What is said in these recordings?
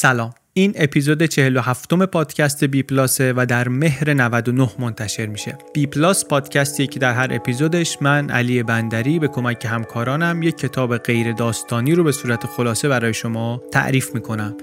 سلام این اپیزود 47 م پادکست بی پلاسه و در مهر 99 منتشر میشه. بی پلاس پادکستی که در هر اپیزودش من علی بندری به کمک همکارانم یک کتاب غیر داستانی رو به صورت خلاصه برای شما تعریف می‌کنم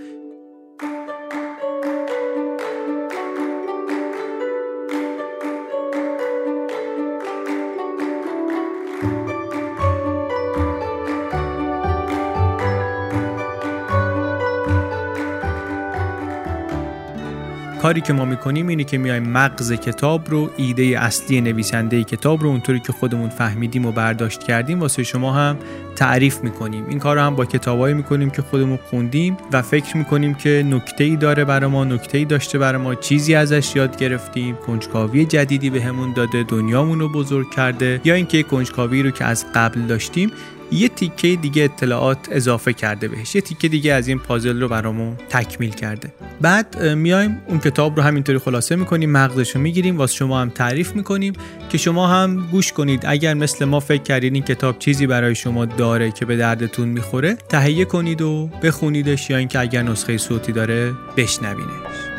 کاری که ما می‌کنیم اینه که میایم مغز کتاب رو ایده اصلی نویسنده کتاب رو اونطوری که خودمون فهمیدیم و برداشت کردیم واسه شما هم تعریف می‌کنیم. این کار رو هم با کتابایی می‌کنیم که خودمون خوندیم و فکر می‌کنیم که نکته ای داره برای ما نکته ای داشته برای ما چیزی ازش یاد گرفتیم کنجکاوی جدیدی بهمون به داده دنیامون رو بزرگ کرده. یا اینکه کنجکاوی رو که از قبل داشتیم یه تیکه دیگه اطلاعات اضافه کرده بهش. یه تیکه دیگه از این پازل رو برامون تکمیل کرده. بعد میایم اون کتاب رو همینطوری خلاصه می‌کنیم مغزش رو می‌گیریم واسه شما هم تعریف می‌کنیم که شما هم گوش کنید. اگر مثل ما فکر کردید این کتاب چیزی برای شما داره که به دردتون می‌خوره تهیه کنید و بخونیدش یا اینکه اگر نسخه صوتی داره بشنوینش.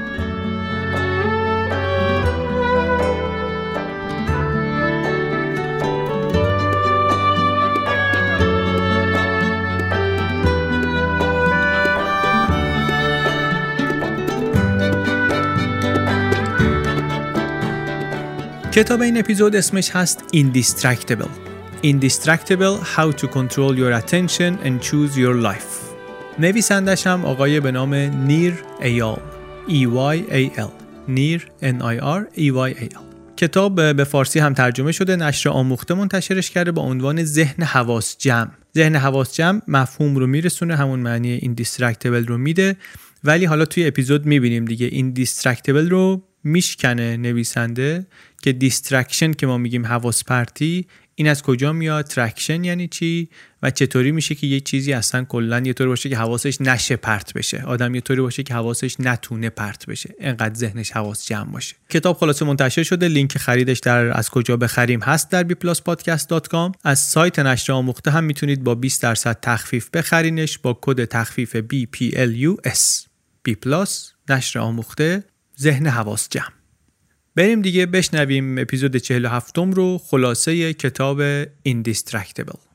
کتاب این اپیزود اسمش هست Indistractable. Indistractable How to Control Your Attention and Choose Your Life. نویسندش هم آقای به نام نیر ایال. E-Y-A-L نیر N-I-R E-Y-A-L کتاب به فارسی هم ترجمه شده نشر آموخته منتشرش کرده با عنوان ذهن حواس جمع. ذهن حواس جمع مفهوم رو میرسونه همون معنی indistractable رو میده. ولی حالا توی اپیزود می‌بینیم دیگه این distractable رو میشکنه نویسنده که distraction که ما میگیم حواس پرتی این از کجا میاد؟ traction یعنی چی؟ و چطوری میشه که یه چیزی اصلا کلا یه طوری باشه که حواسش نشه پرت بشه؟ آدم یه طوری باشه که حواسش نتونه پرت بشه انقدر ذهنش حواس جمع باشه. کتاب خلاصه منتشر شده لینک خریدش در از کجا بخریم هست در bpluspodcast.com از سایت نشر آموخته هم می‌تونید با 20 درصد تخفیف بخرینش با کد تخفیف BPLUS B+ نشر آموخته. ذهن حواس جمع. بریم دیگه بشنویم اپیزود 47 رو خلاصه کتاب Indistractable.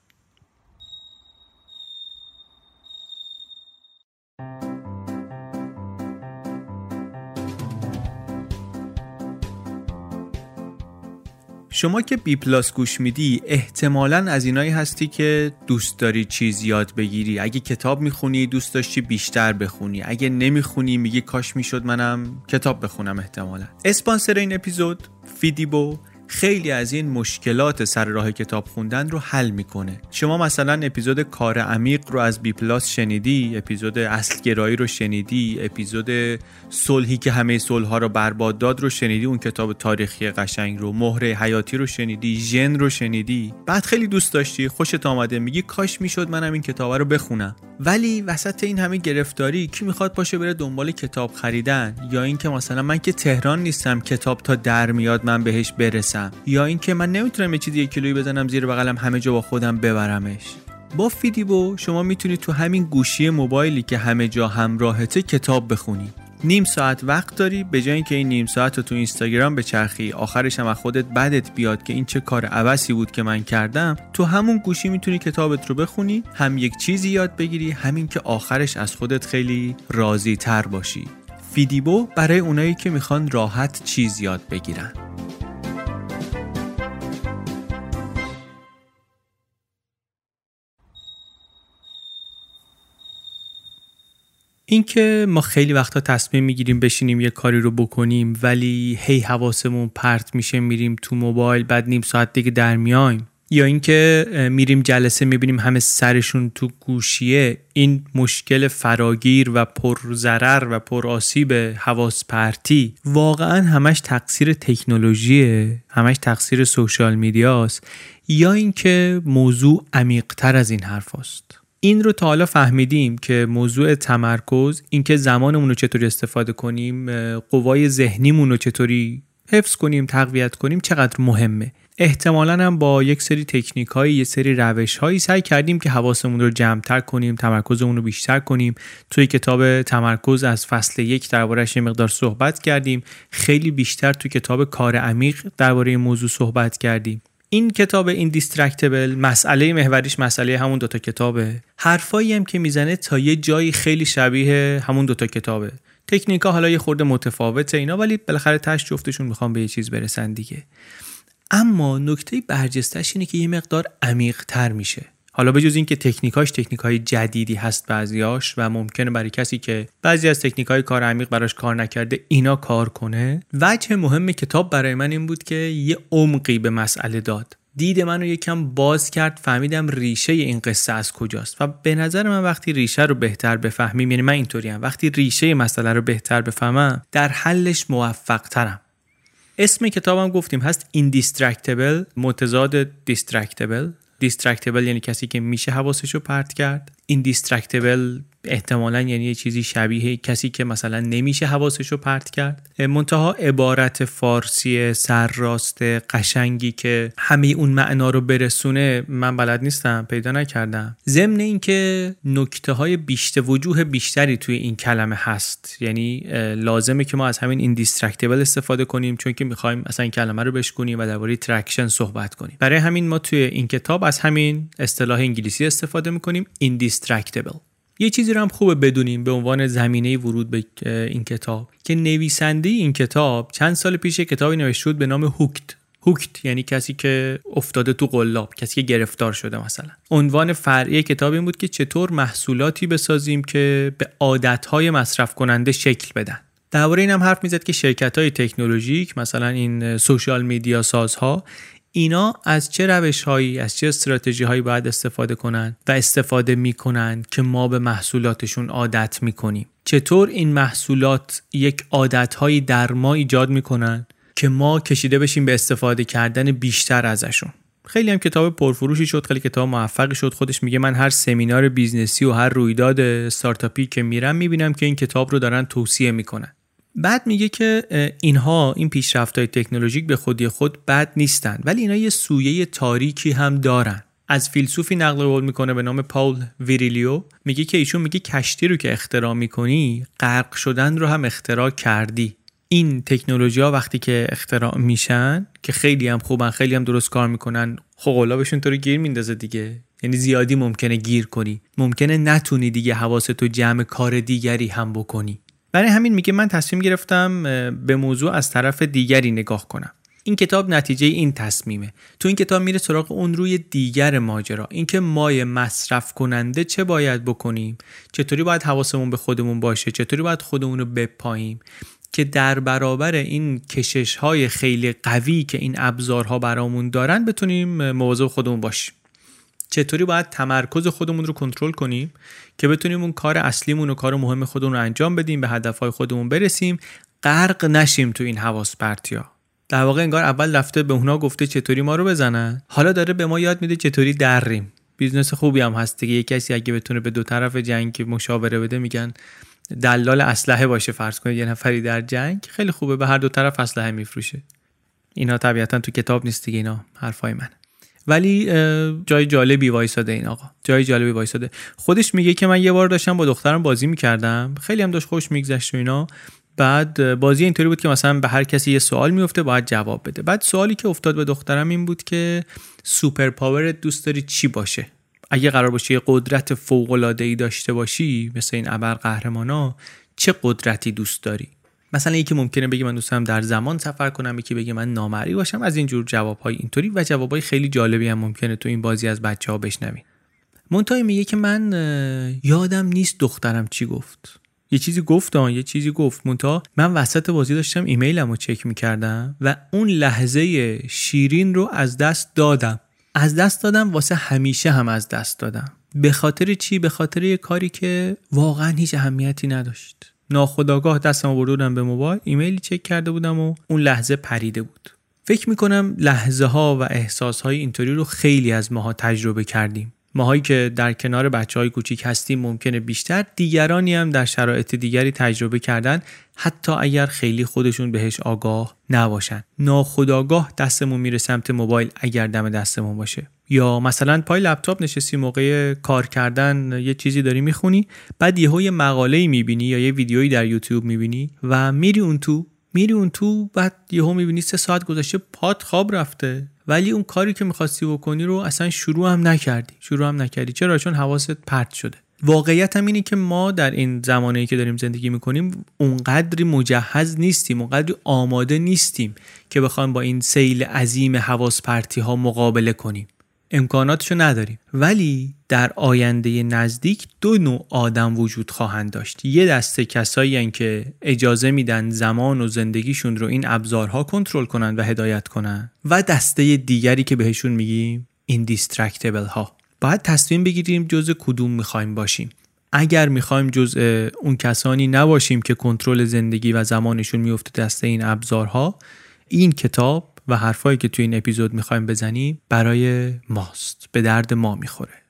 شما که بی پلاس گوش میدی احتمالا از اینایی هستی که دوست داری چیز یاد بگیری. اگه کتاب می‌خونی دوست داشتی بیشتر بخونی. اگه نمی‌خونی میگی کاش می‌شد منم کتاب بخونم احتمالا. اسپانسر این اپیزود فیدیبو خیلی از این مشکلات سر راه کتاب خوندن رو حل می‌کنه. شما مثلا اپیزود کار عمیق رو از BPLUS شنیدی اپیزود اصل گرایی رو شنیدی اپیزود صلحی که همه صلح ها رو برباد داد رو شنیدی اون کتاب تاریخی قشنگ رو مهر حیاتی رو شنیدی ژن رو شنیدی. بعد خیلی دوست داشتی خوشت آمده میگی کاش می‌شد منم این کتاب رو بخونم. ولی وسط این همه گرفتاری کی می‌خواد باشه بره دنبال کتاب خریدن؟ یا اینکه مثلا من که تهران نیستم کتاب تا در میاد من بهش برسم. یا اینکه من نمی‌تونم یه چیزی یک کیلویی بزنم زیر بغلم همه جا با خودم ببرمش. با فیدیبو شما می‌تونید تو همین گوشی موبایلی که همه جا همراهته کتاب بخونی. نیم ساعت وقت داری به جای اینکه این نیم ساعت رو تو اینستاگرام به چرخی آخرش هم از خودت بدت بیاد که این چه کار عوضی بود که من کردم. تو همون گوشی می‌تونی کتابت رو بخونی هم یک چیزی یاد بگیری همین که آخرش از خودت خیلی راضی تر باشی فیدیبو برای اونایی که می‌خوان راحت چیز یاد بگیرن. اینکه ما خیلی وقتا تصمیم می‌گیریم بشینیم یه کاری رو بکنیم ولی هی حواسمون پرت میشه میریم تو موبایل بعد نیم ساعت دیگه در میایم یا اینکه میریم جلسه می‌بینیم همه سرشون تو گوشیه این مشکل فراگیر و پرضرر و پر آسیب حواس پرتی واقعا همش تقصیر تکنولوژیه همش تقصیر سوشال میدیاست یا اینکه موضوع عمیقتر از این حرف است. این رو تا حالا فهمیدیم که موضوع تمرکز اینکه زمانمون رو چطوری استفاده کنیم قوای ذهنیمون رو چطوری حفظ کنیم تقویت کنیم چقدر مهمه. احتمالا هم با یک سری تکنیک هایی یه سری روش هایی سعی کردیم که حواسمون رو جمعتر کنیم تمرکزمون رو بیشتر کنیم. توی کتاب تمرکز از فصل یک دربارهش مقدار صحبت کردیم. خیلی بیشتر توی کتاب کار عمیق درباره موضوع صحبت کردیم. این کتاب این دیسترکتبل مسئله محوریش مسئله همون دوتا کتابه. حرفایی هم که می‌زنه تا یه جایی خیلی شبیه همون دوتا کتابه. تکنیکا حالا یه خورده متفاوته اینا ولی بالاخره تش جفتشون می‌خوام به یه چیز برسن دیگه. اما نکته برجستش اینه که یه مقدار عمیق تر میشه. حالا بجز اینکه تکنیکاش تکنیک های جدیدی هست بعضیاش و ممکنه برای کسی که بعضی از تکنیک های کار عمیق براش کار نکرده اینا کار کنه وجه مهم کتاب برای من این بود که یه عمقی به مسئله داد. دید منو یکم باز کرد فهمیدم ریشه این قصه از کجاست و به نظر من وقتی ریشه رو بهتر بفهمیم یعنی من اینطوریم وقتی ریشه مسئله رو بهتر بفهمم در حلش موفق ترم اسم کتابم گفتیم هست Indistractable متضاد Distractable Distractable یعنی کسی که میشه حواسش رو پرت کرد. Indistractable احتمالا یعنی یه چیزی شبیه کسی که مثلا نمیشه حواسش رو پرت کرد. منتها عبارت فارسی سرراست قشنگی که همه اون معنا رو برسونه من بلد نیستم پیدا نکردم. ضمن اینکه نکته های بیشتر وجوه بیشتری توی این کلمه هست. یعنی لازمه که ما از همین indistractable استفاده کنیم چون که می‌خوایم اصلا این کلمه رو بشکنیم و درباره traction صحبت کنیم. برای همین ما توی این کتاب از همین اصطلاح انگلیسی استفاده می‌کنیم. Indistractable یه چیزی رو هم خوبه بدونیم به عنوان زمینه ورود به این کتاب که نویسنده این کتاب چند سال پیش کتابی نوشته بود به نام Hooked hooked یعنی کسی که افتاده تو قلاب کسی که گرفتار شده مثلا. عنوان فرعی کتاب این بود که چطور محصولاتی بسازیم که به عادتهای مصرف کننده شکل بدن. درباره این هم حرف می‌زد که شرکت های تکنولوژیک مثلا این social media سازها اینا از چه روش هایی از چه استراتژی هایی باید استفاده کنند و استفاده می‌کنن که ما به محصولاتشون عادت می‌کنیم؟ چطور این محصولات یک عادت هایی در ما ایجاد می‌کنن که ما کشیده بشیم به استفاده کردن بیشتر ازشون؟ خیلی هم کتاب پرفروشی شد خیلی کتاب موفقی شد. خودش میگه من هر سمینار business ی و هر رویداد استارتاپی که میرم می‌بینم که این کتاب رو دارن توصیه می‌کنن. بعد میگه که اینها این پیشرفت های تکنولوژیک به خودی خود بد نیستن ولی اینا یه سویه تاریکی هم دارن. از فیلسوفی نقل قول می‌کنه به نام پاول ویریلیو. میگه که ایشون میگه کشتی رو که اختراع می‌کنی غرق شدن رو هم اختراع کردی. این تکنولوژی ها وقتی که اختراع میشن که خیلی هم خوبن خیلی هم درست کار می‌کنن خب بهشون تو رو گیر میندازه دیگه. یعنی زیادی ممکنه گیر کنی. ممکنه نتونی دیگه حواستو جمع کار دیگری هم بکنی. برای همین میگه من تصمیم گرفتم به موضوع از طرف دیگری نگاه کنم. این کتاب نتیجه این تصمیمه. تو این کتاب میره سراغ اون روی دیگر ماجرا. اینکه مای مصرف کننده چه باید بکنیم؟ چطوری باید حواسمون به خودمون باشه؟ چطوری باید خودمون رو بپاییم؟ که در برابر این کشش های خیلی قوی که این ابزارها برامون دارن بتونیم مواظب خودمون باشیم. چطوری باید تمرکز خودمون رو کنترل کنیم که بتونیم اون کار اصلیمون و کار مهم خودمون رو انجام بدیم به هدفهای خودمون برسیم غرق نشیم تو این حواس پرتیا. در واقع انگار اول رفته به اونا گفته چطوری ما رو بزنن. حالا داره به ما یاد میده چطوری در بریم business خوبی هم هست دیگه. یه کسی اگه بتونه به دو طرف جنگ مشاوره بده میگن دلال اسلحه باشه فرض کنید یه نفری در جنگ خیلی خوبه. به هر دو طرف اسلحه میفروشه. اینا طبیعتا تو کتاب نیست دیگه اینا حرفای من ولی جای جالبی وایساده این آقا. جای جالبی وایساده. خودش میگه که من یه بار داشتم با دخترم بازی می‌کردم. خیلی هم داشت خوش میگذشت و اینا. بعد بازی اینطوری بود که مثلا به هر کسی یه سوال میفته باید جواب بده. بعد سوالی که افتاد به دخترم این بود که سوپر پاورت دوست داری چی باشه؟ اگه قرار باشه یه قدرت فوق العاده ای داشته باشی مثل این ابر قهرمانا چه قدرتی دوست داری؟ مثلا یکی ممکنه بگه من دوست دارم در زمان سفر کنم یکی بگه من نامری باشم. از اینجور جوابهای اینطوری و جوابهای خیلی جالبی هم ممکنه تو این بازی از بچه ها بشنوین منتهای میگه که من یادم نیست دخترم چی گفت. یه چیزی گفت آن یه چیزی گفت. مونتا من وسط بازی داشتم ایمیلم رو چک می‌کردم و اون لحظه شیرین رو از دست دادم. از دست دادم واسه همیشه هم از دست دادم. به خاطر چی؟ به خاطر یه کاری که واقعا هیچ اهمیتی نداشت. ناخداگاه دستم آورده به موبایل ایمیلی چک کرده بودم و اون لحظه پریده بود. فکر می‌کنم لحظه ها و احساس های اینطوری رو خیلی از ماها تجربه کردیم. ماهایی که در کنار بچه های کوچیک هستیم ممکنه بیشتر دیگرانی هم در شرایط دیگری تجربه کردن حتی اگر خیلی خودشون بهش آگاه نباشن. ناخداگاه دستمون میره سمت موبایل اگر دم دستمون باشه. یا مثلا پای لپتاپ نشستی موقع کار کردن یه چیزی داری می‌خونی بعد یهو یه مقاله می‌بینی یا یه ویدیویی در یوتیوب می‌بینی و میری اون تو میری اون تو بعد یهو می‌بینی سه ساعت گذشته پات خواب رفته. ولی اون کاری که می‌خواستی بکنی رو اصلا شروع هم نکردی. شروع هم نکردی. چرا؟ چون حواست پرت شده. واقعیت هم اینه که ما در این زمانی که داریم زندگی می‌کنیم اونقدری مجهز نیستیم اونقدری آماده نیستیم که بخوایم با این سیل عظیم حواس پرتی ها مقابله کنیم. امکاناتشو نداریم. ولی در آینده نزدیک دو نوع آدم وجود خواهند داشت. یه دسته کسایی که اجازه میدن زمان و زندگیشون رو این ابزارها کنترل کنن و هدایت کنن. و دسته دیگری که بهشون میگیم دیسترکتبل ها باید تصمیم بگیریم جز کدوم می‌خوایم باشیم. اگر می‌خوایم جز اون کسانی نباشیم که کنترل زندگی و زمانشون میفته دسته این ابزارها این کتاب و حرفایی که توی این اپیزود می‌خوایم بزنیم برای ماست. به درد ما می‌خوره.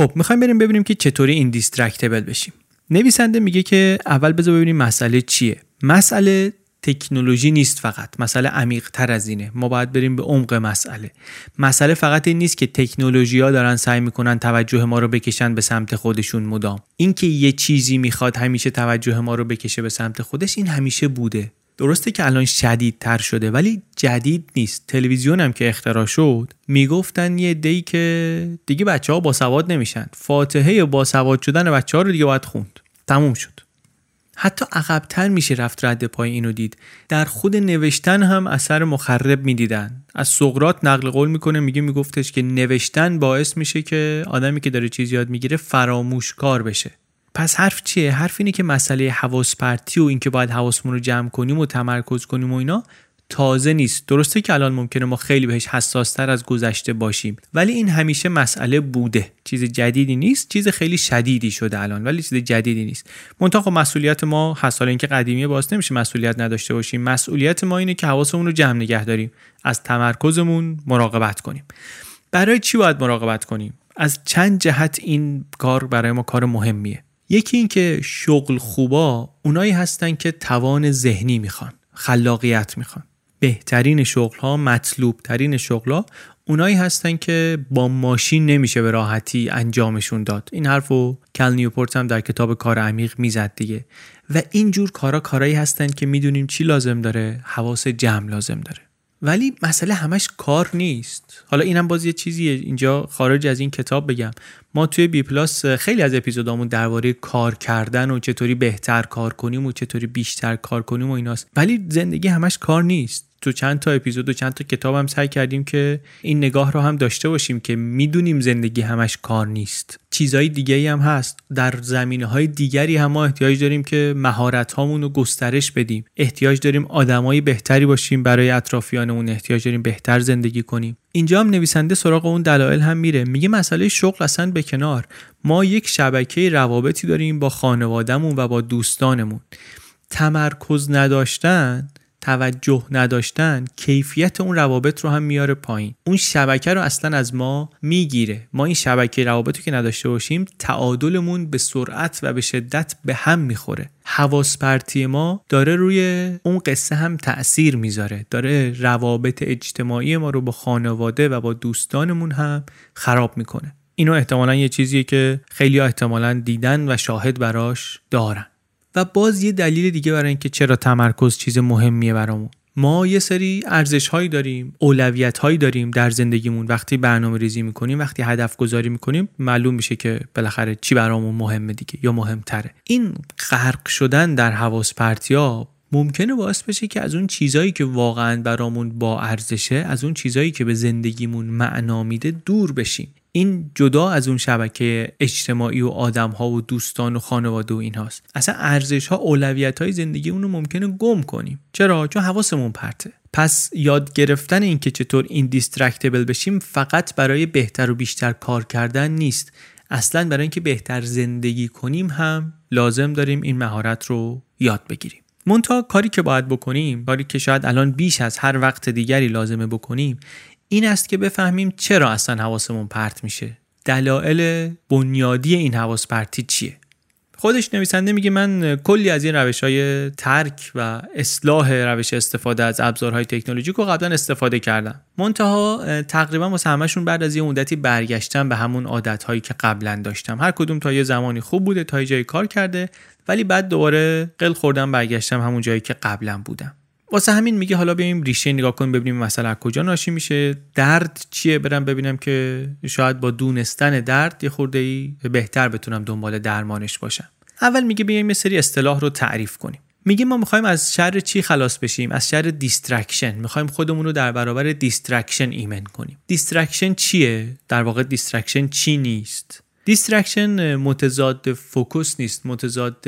خب می‌خوایم بریم ببینیم که چطوری این دیسترکتبل بشیم. نویسنده میگه که اول بذار ببینیم مسئله چیه. مسئله تکنولوژی نیست فقط مسئله عمیق تر از اینه. ما باید بریم به عمق مسئله. مسئله فقط این نیست که تکنولوژی ها دارن سعی می‌کنن توجه ما رو بکشن به سمت خودشون مدام. اینکه یه چیزی می‌خواد همیشه توجه ما رو بکشه به سمت خودش این همیشه بوده. درسته که الان شدیدتر شده ولی جدید نیست. تلویزیون هم که اختراع شد می‌گفتن یه دی که دیگه بچه ها باسواد نمیشن. فاتحه باسواد شدن بچه ها رو دیگه باید خوند. تموم شد. حتی عقبتر میشه رفت رد پای اینو دید. در خود نوشتن هم اثر مخرب می‌دیدن. از سقرات نقل قول می‌کنه میگه میگفتش که نوشتن باعث میشه که آدمی که داره چیز یاد می‌گیره فراموشکار بشه. پس حرف چیه؟ حرف اینه که مسئله حواس پرتی و اینکه باید حواسمون رو جمع کنیم و تمرکز کنیم و اینا تازه نیست. درسته که الان ممکنه ما خیلی بهش حساستر از گذشته باشیم. ولی این همیشه مسئله بوده. چیز جدیدی نیست. چیز خیلی شدیدی شده الان ولی چیز جدیدی نیست. منتها خب مسئولیت ما هست اینکه قدیمیه باز نمیشه مسئولیت نداشته باشیم. مسئولیت ما اینه که حواسمون رو جمع نگه داریم. از تمرکزمون مراقبت کنیم. برای چی باید مراقبت کنیم؟ از چند جهت این کار برای ما کار مهمیه. یکی اینکه شغل خوبا اونایی هستن که توان ذهنی می‌خوان خلاقیت می‌خوان. بهترین شغل ها مطلوب ترین شغل ها اونایی هستن که با ماشین نمیشه به راحتی انجامشون داد. این حرفو کل نیوپورت هم در کتاب کار عمیق می‌زد دیگه. و اینجور کارا کارایی هستن که می‌دونیم چی لازم داره؟ حواس جمع لازم داره. ولی مسئله همش کار نیست. حالا اینم باز یه چیزیه. اینجا خارج از این کتاب بگم. ما توی بی پلاس خیلی از اپیزودامون درباره کار کردن و چطوری بهتر کار کنیم و چطوری بیشتر کار کنیم و ایناست. ولی زندگی همش کار نیست. تو چند تا اپیزود و چند تا کتاب هم سعی کردیم که این نگاه رو هم داشته باشیم که می‌دونیم زندگی همش کار نیست. چیزهای دیگه هم هست. در زمینه های دیگری هم ما احتیاج داریم که مهارت رو گسترش بدیم. احتیاج داریم آدمای بهتری باشیم برای اطرافیانمون. احتیاج داریم بهتر زندگی کنیم. اینجا هم نویسنده سراغ اون دلایل هم میره. میگه مسئله شغل اصلا به کنار. ما یک شبکه روابطی داریم با خانوادهمون و با دوستانمون. تمرکز نداشتن توجه نداشتن کیفیت اون روابط رو هم میاره پایین. اون شبکه رو اصلا از ما می‌گیره. ما این شبکه روابط رو که نداشته باشیم تعادلمون به سرعت و به شدت به هم می‌خوره. حواس پرتی ما داره روی اون قصه هم تاثیر می‌ذاره. داره روابط اجتماعی ما رو با خانواده و با دوستانمون هم خراب می‌کنه. اینو احتمالا یه چیزیه که خیلی احتمالا دیدن و شاهد براش دارن. و باز یه دلیل دیگه برای اینکه چرا تمرکز چیز مهمیه برامون. ما یه سری ارزش هایی داریم اولویت هایی داریم در زندگیمون. وقتی برنامه ریزی می‌کنیم وقتی هدف گذاری می‌کنیم معلوم میشه که بالاخره چی برامون مهمه دیگه یا مهمتره. این غرق شدن در حواس پرتیا ممکنه باعث بشه که از اون چیزایی که واقعا برامون با ارزشه از اون چیزایی که به زندگیمون معنا میده دور بشیم. این جدا از اون شبکه اجتماعی و آدم ها و دوستان و خانواده و این هاست اصلا ارزش ها اولویت های زندگی اونو ممکنه گم کنیم. چرا؟ چون حواسمون پرته. پس یاد گرفتن اینکه چطور indistractable بشیم فقط برای بهتر و بیشتر کار کردن نیست. اصلا برای اینکه بهتر زندگی کنیم هم لازم داریم این مهارت رو یاد بگیریم. منتها کاری که باید بکنیم کاری که شاید الان بیش از هر وقت دیگری لازمه بکنیم این است که بفهمیم چرا اصلا حواسمون پرت میشه. دلایل بنیادی این حواس پرتی چیه؟ خودش نویسنده میگه من کلی از این روش های ترک و اصلاح روش استفاده از ابزارهای تکنولوژیک رو قبلا استفاده کردم. منتها تقریبا واسه همشون بعد از یه مدتی برگشتم به همون عادت هایی که قبلا داشتم. هر کدوم تا یه زمانی خوب بوده تا یه جایی کار کرده ولی بعد دوباره قل خوردم برگشتم همون جایی که قبلا بودم. واسه همین میگه حالا بیایم ریشه نگاه کنیم ببینیم مثلا از کجا ناشی میشه. درد چیه؟ برم ببینم که شاید با دونستن درد یه خورده ای بهتر بتونم دنبال درمانش باشم. اول میگه بیایم یه سری اصطلاح رو تعریف کنیم. میگه ما می‌خوایم از شر چی خلاص بشیم؟ از شر distraction می‌خوایم خودمون رو در برابر distraction ایمن کنیم. distraction چیه؟ در واقع distraction چی نیست؟ distraction متضاد focus نیست متضاد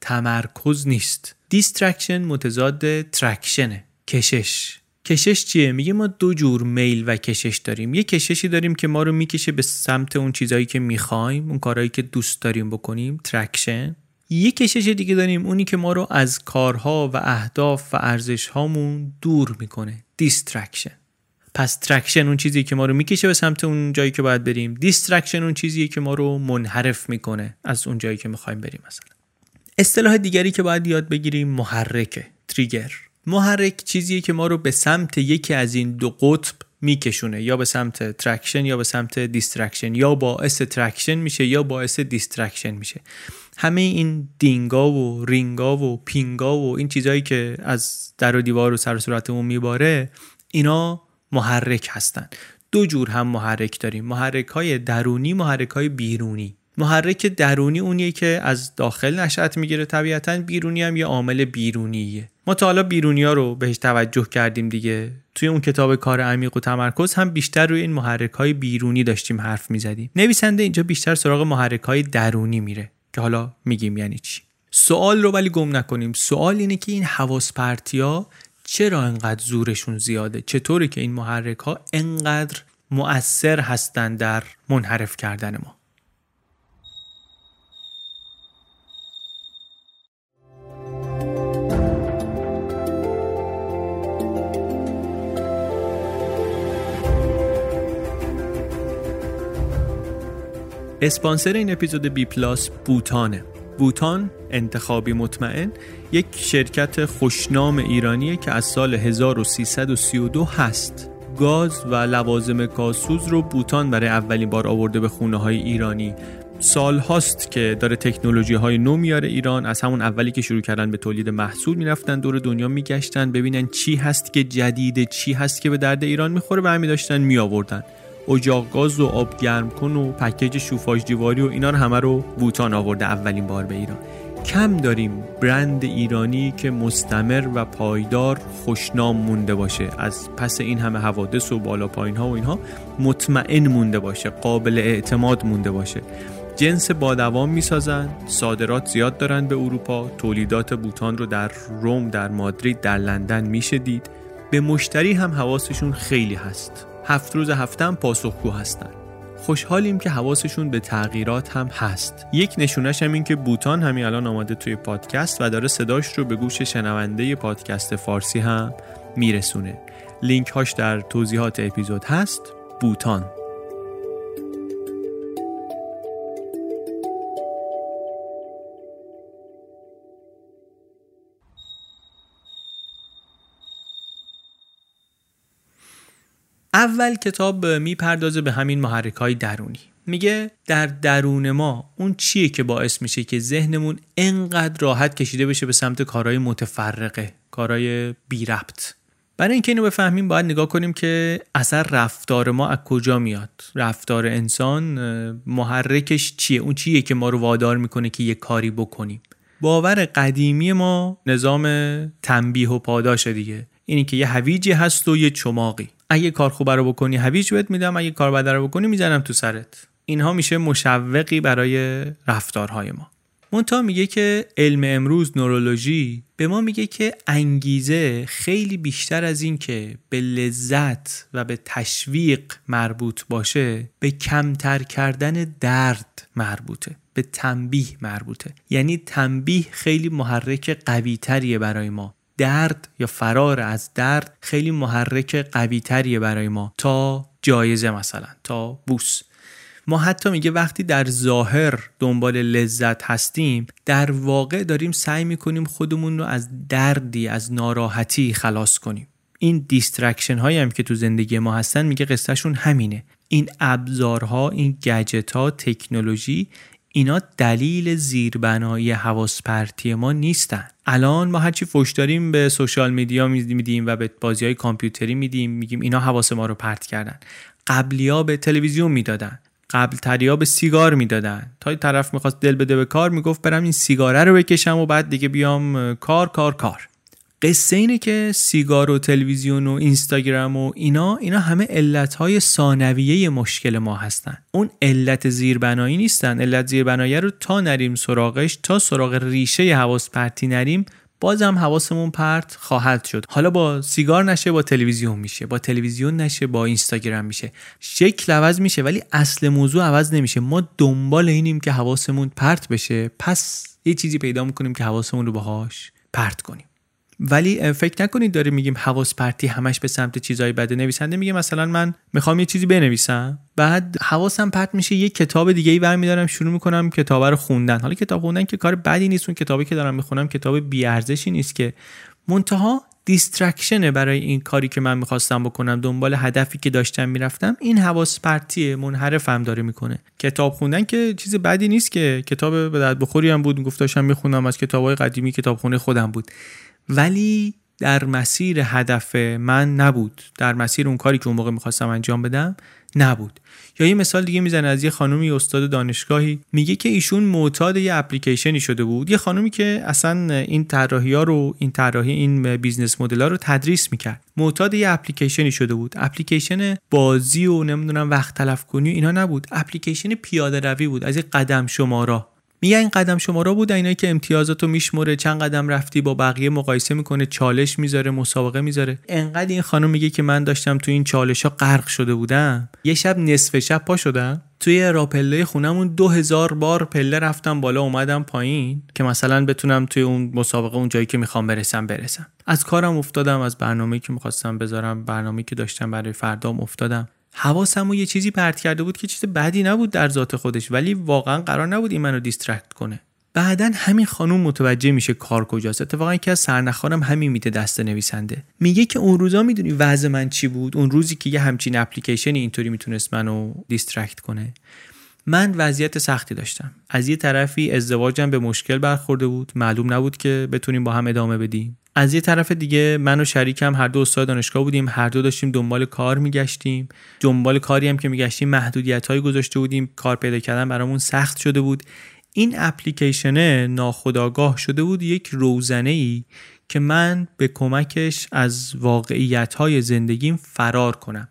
تمرکز نیست. distraction متضاد traction ه کشش. کشش چیه؟ میگه ما دو جور میل و کشش داریم. یه کششی داریم که ما رو می‌کشه به سمت اون چیزهایی که می‌خوایم اون کارهایی که دوست داریم بکنیم traction یه کشش دیگه داریم اونی که ما رو از کارها و اهداف و ارزش هامون دور می‌کنه. distraction پس traction اون چیزی که ما رو می‌کشه به سمت اون جایی که باید بریم. distraction اون چیزی که ما رو منحرف می‌کنه از اون جایی که می‌خوایم بریم مثلا. اصطلاح دیگری که باید یاد بگیریم محرکه trigger. محرک چیزیه که ما رو به سمت یکی از این دو قطب میکشونه. یا به سمت traction یا به سمت distraction یا باعث traction میشه یا باعث distraction میشه. همه این دینگا و رینگا و پینگا و این چیزهایی که از در و دیوار و سر صورتمون میباره اینا محرک هستن. دو جور هم محرک داریم. محرک های درونی محرک های بیرونی. محرک درونی اونیه که از داخل نشأت می‌گیره طبیعتا. بیرونی هم یه عامل بیرونیه. ما تا حالا بیرونی ها رو بهش توجه کردیم دیگه. توی اون کتاب کار عمیق و تمرکز هم بیشتر روی این محرک های بیرونی داشتیم حرف می‌زدیم. نویسنده اینجا بیشتر سراغ محرک های درونی میره که حالا میگیم یعنی چی. سوال رو ولی گم نکنیم. سوال اینه که این حواس ها چرا انقدر زورشون زیاده؟ چطوری که این محرک ها انقدر مؤثر هستند در منحرف کردن ما؟ اسپانسر این اپیزود بی پلاس بوتانه. بوتان انتخابی مطمئن یک شرکت خوشنام ایرانیه که از سال 1332 هست. گاز و لوازم کاسوز رو بوتان برای اولین بار آورده به خونه های ایرانی. سال هاست که داره تکنولوژی های نو میاره ایران. از همون اولی که شروع کردن به تولید محصول می‌رفتن دور دنیا میگشتن ببینن چی هست که جدیده چی هست که به درد ایران می‌خوره و همین داشتن می آوردن اجاق گاز و آب گرم کن و پکیج شوفاژ دیواری و اینا رو همه رو بوتان آورده اولین بار به ایران. کم داریم برند ایرانی که مستمر و پایدار خوشنام مونده باشه. از پس این همه حوادث و بالا پایین ها و اینها مطمئن مونده باشه قابل اعتماد مونده باشه. جنس با دوام می‌سازن صادرات زیاد دارن به اروپا تولیدات بوتان رو در روم در مادرید در لندن میشه دید به مشتری هم حواسشون خیلی هست. هفت روز هفتم پاسخگو هستن. خوشحالیم که حواسشون به تغییرات هم هست. یک نشونش هم این که بوتان همین الان آماده توی پادکست و داره صداش رو به گوش شنونده پادکست فارسی هم میرسونه. لینک هاش در توضیحات اپیزود هست. بوتان. اول کتاب می‌پردازه به همین محرک های درونی. میگه در درون ما اون چیه که باعث میشه که ذهنمون انقدر راحت کشیده بشه به سمت کارهای متفرقه کارهای بی ربط. برای اینکه اینو بفهمیم باید نگاه کنیم که اثر رفتار ما از کجا میاد. رفتار انسان محرکش چیه؟ اون چیه که ما رو وادار می‌کنه که یه کاری بکنیم؟ باور قدیمی ما نظام تنبیه و پاداش دیگه. اینی که یه هویجی هست و یه چماقی. اگه کار خوبه رو بکنی هویج بهت میدم اگه کار بده رو بکنی می‌زنم تو سرت. اینها میشه مشوقی برای رفتارهای ما. مونتا میگه که علم امروز نورولوژی به ما میگه که انگیزه خیلی بیشتر از این که به لذت و به تشویق مربوط باشه به کمتر کردن درد مربوطه به تنبیه مربوطه. یعنی تنبیه خیلی محرک قوی تریه برای ما. درد یا فرار از درد خیلی محرک قوی تریه برای ما. تا جایزه مثلا تا بوس. ما حتی میگه وقتی در ظاهر دنبال لذت هستیم در واقع داریم سعی می‌کنیم خودمون رو از دردی از ناراحتی خلاص کنیم. این distraction هایی هم که تو زندگی ما هستن میگه قصهشون همینه. این ابزارها این گجت ها تکنولوژی اینا دلیل زیربنایی حواس پرتی ما نیستن. الان ما هرچی فوش داریم به social media میدیم و به بازی های کامپیوتری میدیم میگیم اینا حواس ما رو پرت کردن. قبلیا به تلویزیون می‌دادن. قبل تریا به سیگار می‌دادن. تا طرف می‌خواست دل بده به کار می‌گفت برم این سیگاره رو بکشم و بعد دیگه بیام کار کار کار. قصه اینه که سیگار و تلویزیون و اینستاگرام و اینا اینا همه علتهای ثانویه مشکل ما هستن. اون علت زیربنایی نیستن. علت زیربنایی رو تا نریم سراغش تا سراغ ریشه حواس پرتی نریم بازم حواسمون پرت خواهد شد. حالا با سیگار نشه با تلویزیون میشه. با تلویزیون نشه با اینستاگرام میشه. شکل عوض میشه ولی اصل موضوع عوض نمیشه. ما دنبال اینیم که حواسمون پرت بشه. پس یه چیزی پیدا می‌کنیم که حواسمون رو باهاش پرت کنیم. ولی فکر نکنید داره میگیم حواس پرتی همش به سمت چیزای بده نویسنده میگه مثلا من می‌خوام یه چیزی بنویسم. بعد حواسم پرت میشه یه کتاب دیگه ای برمیدارم شروع می‌کنم کتاب رو خوندن. حالا کتاب خوندن که کار بدی نیست اون کتابی که دارم می‌خونم کتاب بی ارزشی نیست که. منتها دیسترکشنه برای این کاری که من می‌خواستم بکنم. دنبال هدفی که داشتم می‌رفتم. این حواس پرتیه منحرفم داره می‌کنه. کتاب خوندن که چیز بدی نیست که. کتاب به درد بخوری هم بود گفت داشتم می‌خونم از کتابهای قدیمی کتابخونه خودم بود. ولی در مسیر هدف من نبود. در مسیر اون کاری که اون موقع می‌خواستم انجام بدم نبود. یا یه مثال دیگه می‌زنه از یه خانومی استاد دانشگاهی. میگه که ایشون معتاد یه اپلیکیشنی شده بود. یه خانومی که اصلا این طراحی ها رو این طراحی این business model ها رو تدریس می‌کرد. معتاد یه اپلیکیشنی شده بود. اپلیکیشن بازی و نمی‌دونم وقت تلف کنی اینا نبود. اپلیکیشن پیاده روی بود. از یه قدم شمارا. میگه این قدم شمارا بود اینایی که امتیازاتو میشمره چند قدم رفتی با بقیه مقایسه می‌کنه چالش می‌ذاره مسابقه می‌ذاره. انقدر این خانم میگه که من داشتم تو این چالش ها غرق شده بودم. یه شب نصف شب پا شدم. توی راپله خونمون دو هزار بار پله رفتم بالا اومدم پایین که مثلا بتونم توی اون مسابقه اون جایی که می‌خوام برسم برسم. از کارم افتادم از برنامه که می‌خواستم بذارم برنامه که داشتم برای فردام افتادم. حواسم یه چیزی پرت کرده بود که چیز بدی نبود در ذات خودش ولی واقعا قرار نبود این منو دیسترکت کنه. بعدا همین خانوم متوجه میشه کار کجاست. اتفاقا که از سرنخانم همین میده دست نویسنده. میگه که اون روزا می‌دونی وضع من چی بود؟ اون روزی که یه همچین اپلیکیشنی اینطوری می‌تونست منو دیسترکت کنه. من وضعیت سختی داشتم. از یه طرفی ازدواجم به مشکل برخورده بود. معلوم نبود که بتونیم با هم ادامه بدیم. از یه طرف دیگه من و شریکم هر دو استاد دانشگاه بودیم هر دو داشتیم دنبال کار میگشتیم. دنبال کاری هم که میگشتیم محدودیت های گذاشته بودیم. کار پیدا کردن برامون سخت شده بود. این اپلیکیشنه ناخداگاه شده بود یک روزنه ای که من به کمکش از واقعیت های زندگیم فرار کنم.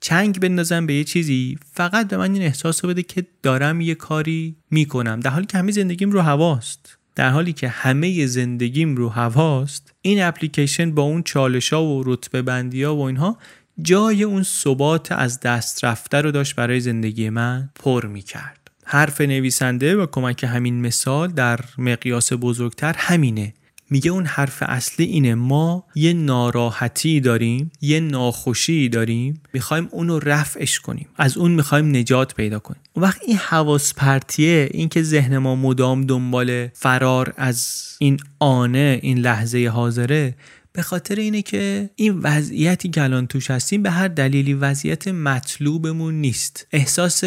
چنگ بندازم به یه چیزی فقط به من این احساس بده که دارم یه کاری می‌کنم. در حالی که همه زندگیم رو هواست. در حالی که همه زندگیم رو هواست این اپلیکیشن با اون چالش ها و رتبه بندی ها و اینها جای اون ثبات از دست رفته رو داشت برای زندگی من پر می کرد. حرف نویسنده و کمک همین مثال در مقیاس بزرگتر همینه میگه اون حرف اصلی اینه ما یه ناراحتی داریم یه ناخوشی داریم می‌خوایم اونو رفعش کنیم از اون می‌خوایم نجات پیدا کنیم. اون وقت این حواس پرتیه این که ذهن ما مدام دنبال فرار از این آنه این لحظه حاضره به خاطر اینه که این وضعیتی که الان توش هستیم به هر دلیلی وضعیت مطلوبمون نیست. احساس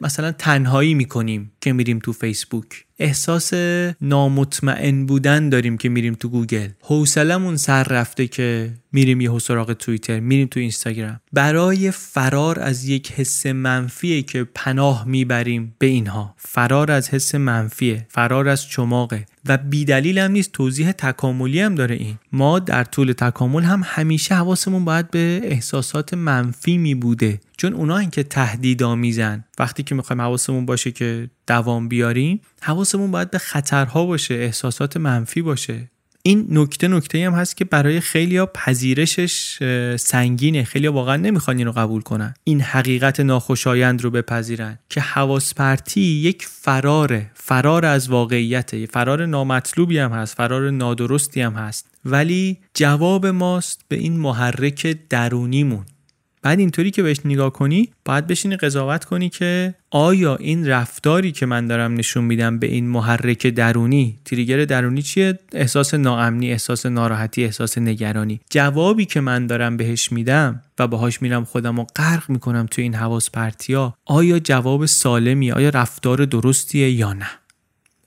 مثلا تنهایی می‌کنیم که میریم تو فیسبوک. احساس نامطمئن بودن داریم که میریم تو گوگل. حوصلمون سر رفته که میریم یه سراغ توییتر میریم تو اینستاگرام. برای فرار از یک حس منفیه که پناه می‌بریم به اینها. فرار از حس منفیه. فرار از چماقه. و بیدلیل هم نیست توضیح تکاملی هم داره این. ما در طول تکامل هم همیشه حواسمون باید به احساسات منفی می بوده چون اونا این که تهدیدآمیزن وقتی که می‌خوایم حواسمون باشه که دوام بیاریم حواسمون باید به خطرها باشه احساسات منفی باشه. این نکته نکته هم هست که برای خیلی پذیرشش سنگینه. خیلی واقعا نمی‌خوان این رو قبول کنن. این حقیقت ناخوشایند رو بپذیرن که حواس پرتی یک فراره. فرار از واقعیت فرار نامطلوبی هم هست فرار نادرستی هم هست. ولی جواب ماست به این محرک درونیمون. بعد اینطوری که بهش نگاه کنی باید بشینی قضاوت کنی که آیا این رفتاری که من دارم نشون میدم به این محرک درونی تریگر درونی چیه؟ احساس ناامنی احساس ناراحتی احساس نگرانی. جوابی که من دارم بهش میدم و باهاش میرم خودم رو غرق می‌کنم تو این حواس پرتیا آیا جواب سالمی آیا رفتار درستیه یا نه؟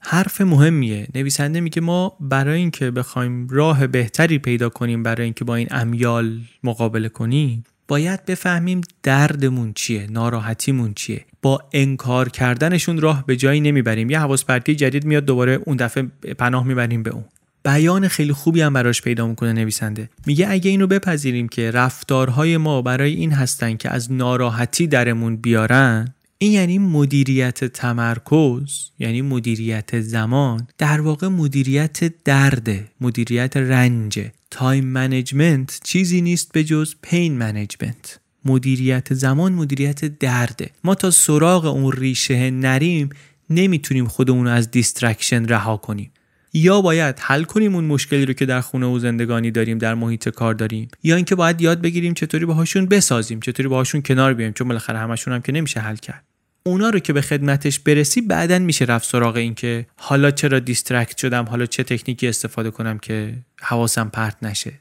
حرف مهمیه. نویسنده میگه ما برای اینکه بخوایم راه بهتری پیدا کنیم برای اینکه با این امیال مقابله کنیم باید بفهمیم دردمون چیه ناراحتیمون چیه. با انکار کردنشون راه به جایی نمی‌بریم. یه حواس جدید میاد دوباره اون دفعه پناه می‌بریم به اون. بیان خیلی خوبی هم براش پیدا می‌کنه نویسنده. میگه اگه اینو بپذیریم که رفتارهای ما برای این هستن که از ناراحتی درمون بیارن این یعنی مدیریت تمرکز یعنی مدیریت زمان. در واقع مدیریت درده مدیریت رنج time management چیزی نیست به جز pain management مدیریت زمان مدیریت درده. ما تا سراغ اون ریشه نریم نمی‌تونیم خودمون رو از distraction رها کنیم. یا باید حل کنیم اون مشکلی رو که در خونه و زندگانی داریم در محیط کار داریم. یا اینکه باید یاد بگیریم چطوری باهاشون بسازیم چطوری باهاشون کنار بیایم چون بالاخره همشون هم که نمیشه حل کرد. اونا رو که به خدمتش برسی بعدا میشه رفت سراغ این که حالا چرا distract شدم حالا چه تکنیکی استفاده کنم که حواسم پرت نشه.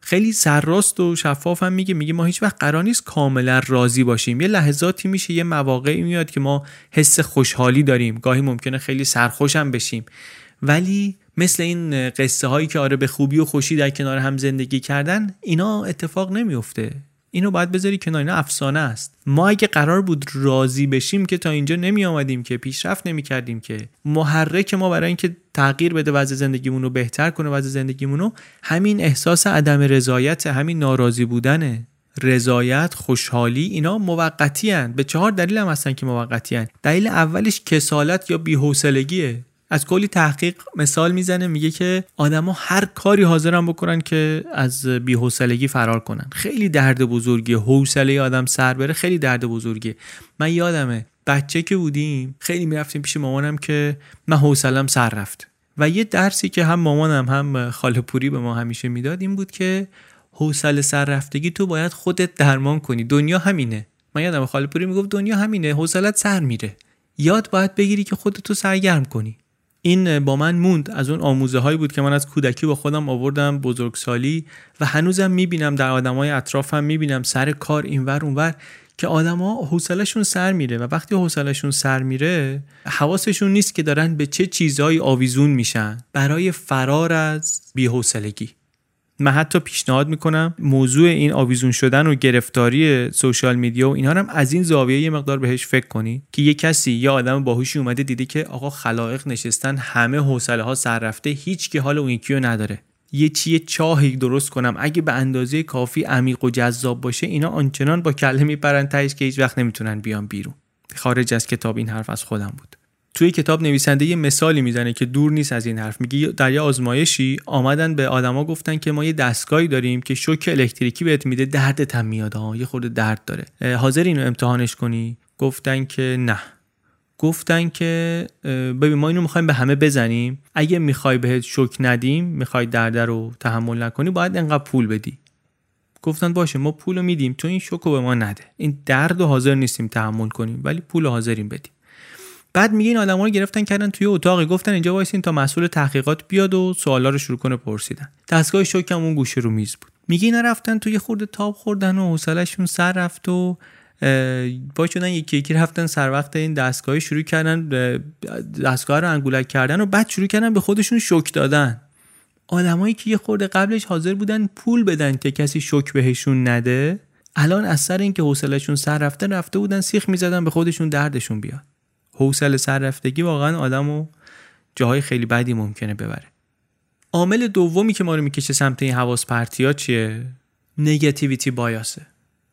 خیلی سرراست و شفاف هم میگه میگه ما هیچ وقت قرار نیست کاملا راضی باشیم. یه لحظاتی میشه یه مواقعی میاد که ما حس خوشحالی داریم. گاهی ممکنه خیلی سرخوشم بشیم. ولی مثل این قصه هایی که آره به خوبی و خوشی در کنار هم زندگی کردن اینا اتفاق نمیفته اینو باید بذاری کنار اینا افسانه است ما اگه قرار بود راضی بشیم که تا اینجا نمی آمدیم که پیشرفت نمی کردیم که محرک ما برای اینکه تغییر بده وضع زندگیمون رو بهتر کنه وضع زندگیمون رو همین احساس عدم رضایت همین ناراضی بودنه رضایت خوشحالی اینا موقتی هن. به چهار دلیل هم هستن که موقتی هن. دلیل اولش کسالت یا بی‌حوصلگیه از کلی تحقیق مثال می‌زنه میگه که آدما هر کاری حاضرن بکنن که از بی‌حوصلگی فرار کنن. خیلی درد بزرگی حوصله آدم سر بره خیلی درد بزرگی من یادمه بچه که بودیم خیلی می‌رفتیم پیش مامانم که من حوصلم سر رفت. و یه درسی که هم مامانم هم خاله پوری به ما همیشه می‌داد این بود که حوصله سر رفتگی تو باید خودت درمان کنی. دنیا همینه. من یادم خاله پوری می‌گفت دنیا همینه حوصلت سر میره. یاد باید بگیری که خودتو سرگرم کنی. این با من موند. از اون آموزه هایی بود که من از کودکی با خودم آوردم بزرگسالی و هنوزم می‌بینم در آدمای اطرافم می‌بینم سر کار اینور اونور که آدما حوصلهشون سر میره و وقتی حوصلهشون سر میره حواسشون نیست که دارن به چه چیزهایی آویزون میشن. برای فرار از بی‌حوصلگی. من حتی پیشنهاد می‌کنم موضوع این آویزون شدن و گرفتاری سوشال میدیا و اینا هم از این زاویه یه مقدار بهش فکر کنی که یه کسی یه آدم باهوشی اومده دیده که آقا خلایق نشستن همه حوصله ها سر رفته هیچ که حال اون یکی رو نداره. یه چیه چاهی درست کنم. اگه به اندازه کافی عمیق و جذاب باشه اینا آنچنان با کله میپرن تهش که هیچ وقت نمی‌تونن بیان بیرون. خارج از کتاب این حرف از خودم بود. توی کتاب نویسنده یه مثالی می‌زنه که دور نیست از این حرف. میگه در یه آزمایشی آمدن به آدما گفتن که ما یه دستگاهی داریم که شوک الکتریکی بهت میده دردت هم میاد ها یه خورده درد داره. حاضر اینو امتحانش کنی؟ گفتن که نه. گفتن که ببین ما اینو می‌خوایم به همه بزنیم. اگه می‌خوای بهت شوک ندیم می‌خوای درد رو تحمل نکنی باید انقدر پول بدی. گفتن باشه ما پول رو میدیم تو این شوک رو به ما نده. این درد رو حاضر نیستیم تحمل کنیم ولی پول حاضریم بدیم. بعد میگه این آدما رو گرفتن کردن توی اتاقی. گفتن اینجا وایسین تا مسئول تحقیقات بیاد و سوالا رو شروع کنه پرسیدن. دستگاه شوکم اون گوشه رو میز بود. میگه اینا رفتن توی خورده تاب خوردن و حوصلهشون سر رفت و با شدن یکی یکی رفتن سر وقت این دستگاه شروع کردن دستگاه رو انگولک کردن و بعد شروع کردن به خودشون شوک دادن. آدمایی که یه خورده قبلش حاضر بودن پول بدن که کسی شوک بهشون نده الان از سر اینکه حوصلهشون سر رفته رفته بودن سیخ می‌زدن به خودشون دردشون بیاد. حوصله سررفتگی واقعا آدمو جاهای خیلی بدی ممکنه ببره. عامل دومی که ما رو می‌کشه سمت این حواس پرتی ها چیه؟ نگاتیویتی بایاسه.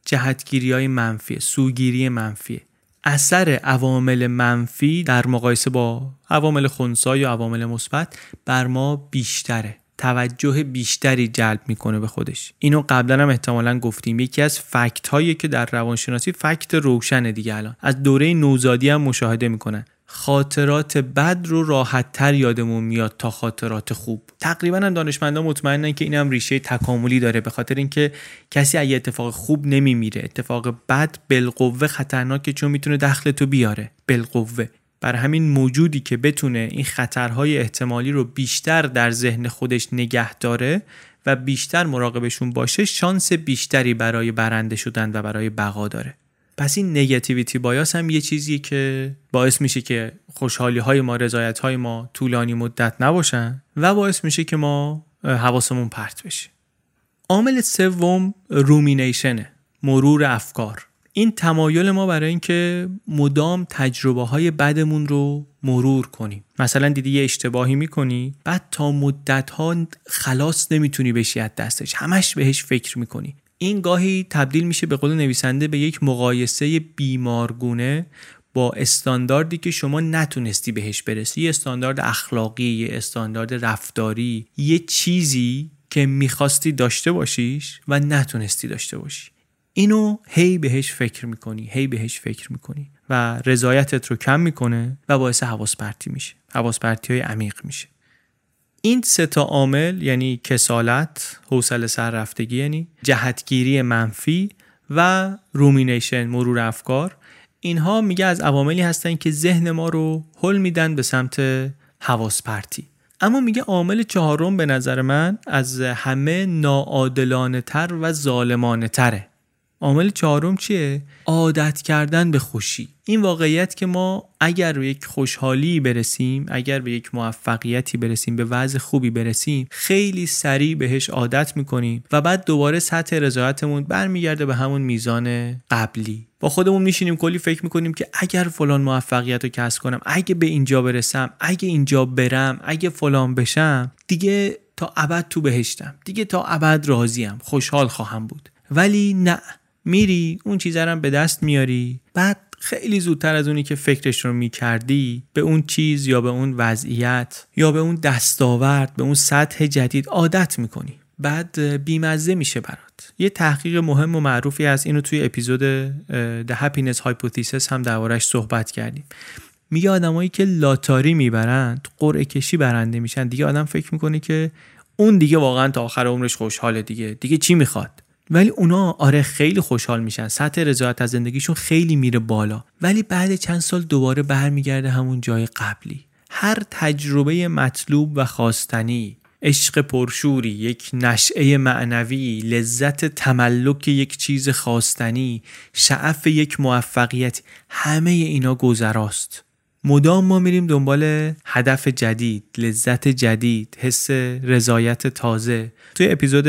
جهتگیری های منفی سوگیری منفی. اثر عوامل منفی در مقایسه با عوامل خونسا یا عوامل مثبت بر ما بیشتره. توجه بیشتری جلب می‌کنه به خودش. اینو قبلا هم احتمالا گفتیم. یکی از فکت هایی که در روانشناسی فکت روشنه دیگه الان. از دوره نوزادی هم مشاهده می‌کنن. خاطرات بد رو راحت تر یادمون میاد تا خاطرات خوب. تقریبا هم دانشمندان مطمئنن که اینم ریشه تکاملی داره به خاطر اینکه کسی اگه اتفاق خوب نمیمیره اتفاق بد بالقوه خطرناکه چون می‌تونه دخل تو بیاره. بالقوه بر همین موجودی که بتونه این خطرهای احتمالی رو بیشتر در ذهن خودش نگه داره و بیشتر مراقبشون باشه شانس بیشتری برای برنده شدن و برای بقا داره. پس این نگاتیویتی بایاس هم یه چیزی که باعث میشه که خوشحالی های ما رضایت های ما طولانی مدت نباشن و باعث میشه که ما حواسمون پرت بشه. عامل سوم رومینیشنه مرور افکار. این تمایل ما برای اینکه مدام تجربه های بدمون رو مرور کنیم. مثلا دیدی یه اشتباهی می‌کنی بعد تا مدت ها خلاص نمی‌تونی بشی از دستش. همش بهش فکر می‌کنی. این گاهی تبدیل میشه به قول نویسنده به یک مقایسه بیمارگونه با استانداردی که شما نتونستی بهش برسی. یه استاندارد اخلاقی یه استاندارد رفتاری یه چیزی که می‌خواستی داشته باشیش و نتونستی داشته باشی. اینو هی بهش فکر می‌کنی هی بهش فکر می‌کنی و رضایتت رو کم می‌کنه و باعث حواس پرتی میشه حواس پرتی های عمیق میشه. این سه تا عامل یعنی کسالت حوصله سر رفتگی یعنی جهتگیری منفی و رومینیشن مرور افکار. اینها میگه از عواملی هستن که ذهن ما رو حل میدن به سمت حواس پرتی اما میگه عامل چهارم به نظر من از همه ناعادلانه تر و ظالمانه تره عامل چهارم چیه؟ عادت کردن به خوشی. این واقعیت که ما اگر به یک خوشحالی برسیم اگر به یک موفقیتی برسیم به وضع خوبی برسیم خیلی سریع بهش عادت می‌کنیم و بعد دوباره سطح رضایتمون برمیگرده به همون میزان قبلی. با خودمون میشینیم کلی فکر می‌کنیم که اگر فلان موفقیت رو کسب کنم اگه به اینجا برسم اگه اینجا برم اگه فلان بشم دیگه تا ابد تو بهشتم دیگه تا ابد راضیم خوشحال خواهم بود. ولی نه. میری اون چیزا رو به دست میاری. بعد خیلی زودتر از اونی که فکرش رو می‌کردی به اون چیز یا به اون وضعیت یا به اون دستاورد به اون سطح جدید عادت می‌کنی. بعد بیمزه میشه برات. یه تحقیق مهم و معروفی از اینو توی اپیزود The Happiness Hypothesis هم دربارش صحبت کردیم. میگه آدمایی که لاتاری می‌برند قرعه کشی برنده میشن. دیگه آدم فکر می‌کنه که اون دیگه واقعا تا آخر عمرش خوشحاله دیگه. دیگه چی می‌خواد؟ ولی اونا آره خیلی خوشحال میشن. سطح رضایت از زندگیشون خیلی میره بالا. ولی بعد چند سال دوباره برمیگرده همون جای قبلی. هر تجربه مطلوب و خواستنی عشق پرشوری یک نشعه معنوی لذت تملک یک چیز خواستنی شعف یک موفقیت همه اینا گذراست. مدام ما میریم دنبال هدف جدید لذت جدید حس رضایت تازه. توی اپیزود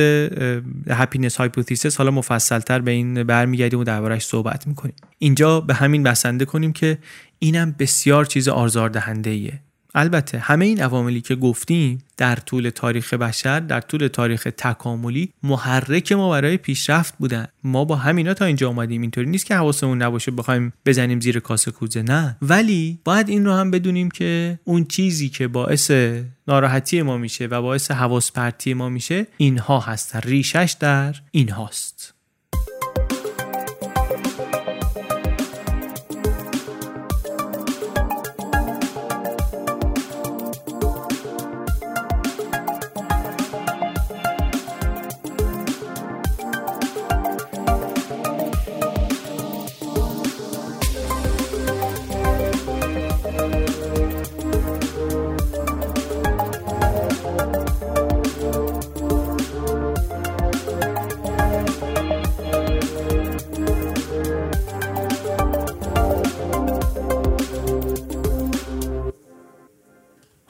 Happiness Hypothesis حالا مفصلتر به این برمیگردیم و دربارش صحبت می‌کنیم. اینجا به همین بسنده کنیم که اینم بسیار چیز آزاردهنده ایه البته همه این عواملی که گفتیم در طول تاریخ بشر در طول تاریخ تکاملی محرک ما برای پیشرفت بودن. ما با همینا تا اینجا اومدیم. اینطوری نیست که حواسمون نباشه بخوایم بزنیم زیر کاسه کوزه نه. ولی باید این رو هم بدونیم که اون چیزی که باعث ناراحتی ما میشه و باعث حواس پرتی ما میشه اینها هستن. ریشش در اینهاست.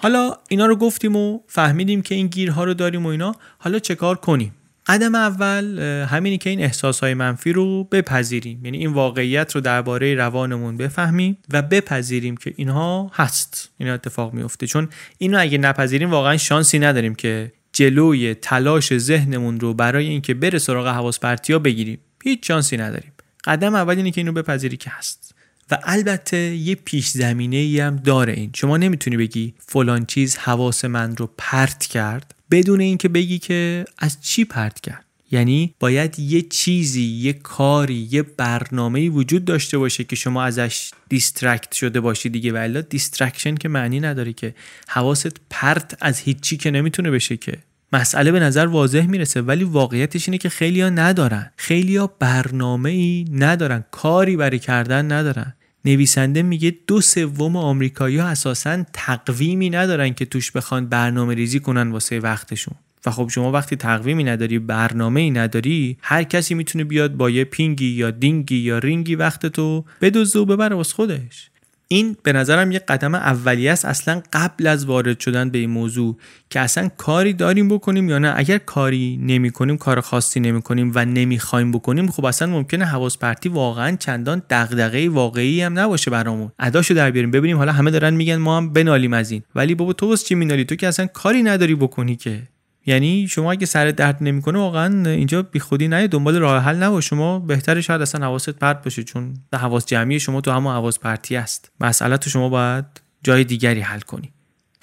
حالا اینا رو گفتیم و فهمیدیم که این گیرها رو داریم و اینا. حالا چه کار کنیم؟ قدم اول همینی که این احساس های منفی رو بپذیریم. یعنی این واقعیت رو درباره روانمون بفهمیم و بپذیریم که اینها هست. این اتفاق میفته چون اینو اگه نپذیریم واقعا شانسی نداریم که جلوی تلاش ذهنمون رو برای اینکه بره سراغ حواس پرتیا بگیریم. هیچ شانسی نداریم. قدم اول اینه که اینو بپذیری که هست. و البته یه پیش زمینه ای هم داره این. شما نمی‌تونی بگی فلان چیز حواس من رو پرت کرد بدون اینکه بگی که از چی پرت کرد. یعنی باید یه چیزی یه کاری یه برنامه وجود داشته باشه که شما ازش distract شده باشی دیگه. و distraction که معنی نداره که. حواست پرت از هیچی که نمی‌تونه بشه که. مسئله به نظر واضح می‌رسه ولی واقعیتش اینه که خیلیا ندارن. خیلیا برنامه ای ندارن کاری برای کردن ندارن. نویسنده میگه دو سوم آمریکایی ها اساسا تقویمی ندارن که توش بخوان برنامه ریزی کنن واسه وقتشون. و خب شما وقتی تقویمی نداری برنامه ای نداری هر کسی می‌تونه بیاد با یه پینگی یا دینگی یا رینگی وقت تو بدوزه و ببره واسه خودش. این به نظرم یه قدم اولیه است اصلا قبل از وارد شدن به این موضوع که اصلا کاری داریم بکنیم یا نه. اگر کاری نمی کنیم کار خاصی نمی کنیم و نمی‌خوایم بکنیم خب اصلا ممکنه حواس پرتی واقعا چندان دغدغه واقعی هم نباشه برامون. اداشو در بیاریم. ببینیم حالا همه دارن میگن ما هم بنالیم از این. ولی بابا تو چی مینالی تو که اصلا کاری نداری بکنی که. یعنی شما اگه سر درد نمی‌کنه واقعا اینجا بیخودی نه دنبال راه حل نباش. شما بهتره شاید اصلا حواست پرت باشه چون حواس جمعی شما تو همون حواس پرتی است. مسئله تو شما باید جای دیگری حل کنی.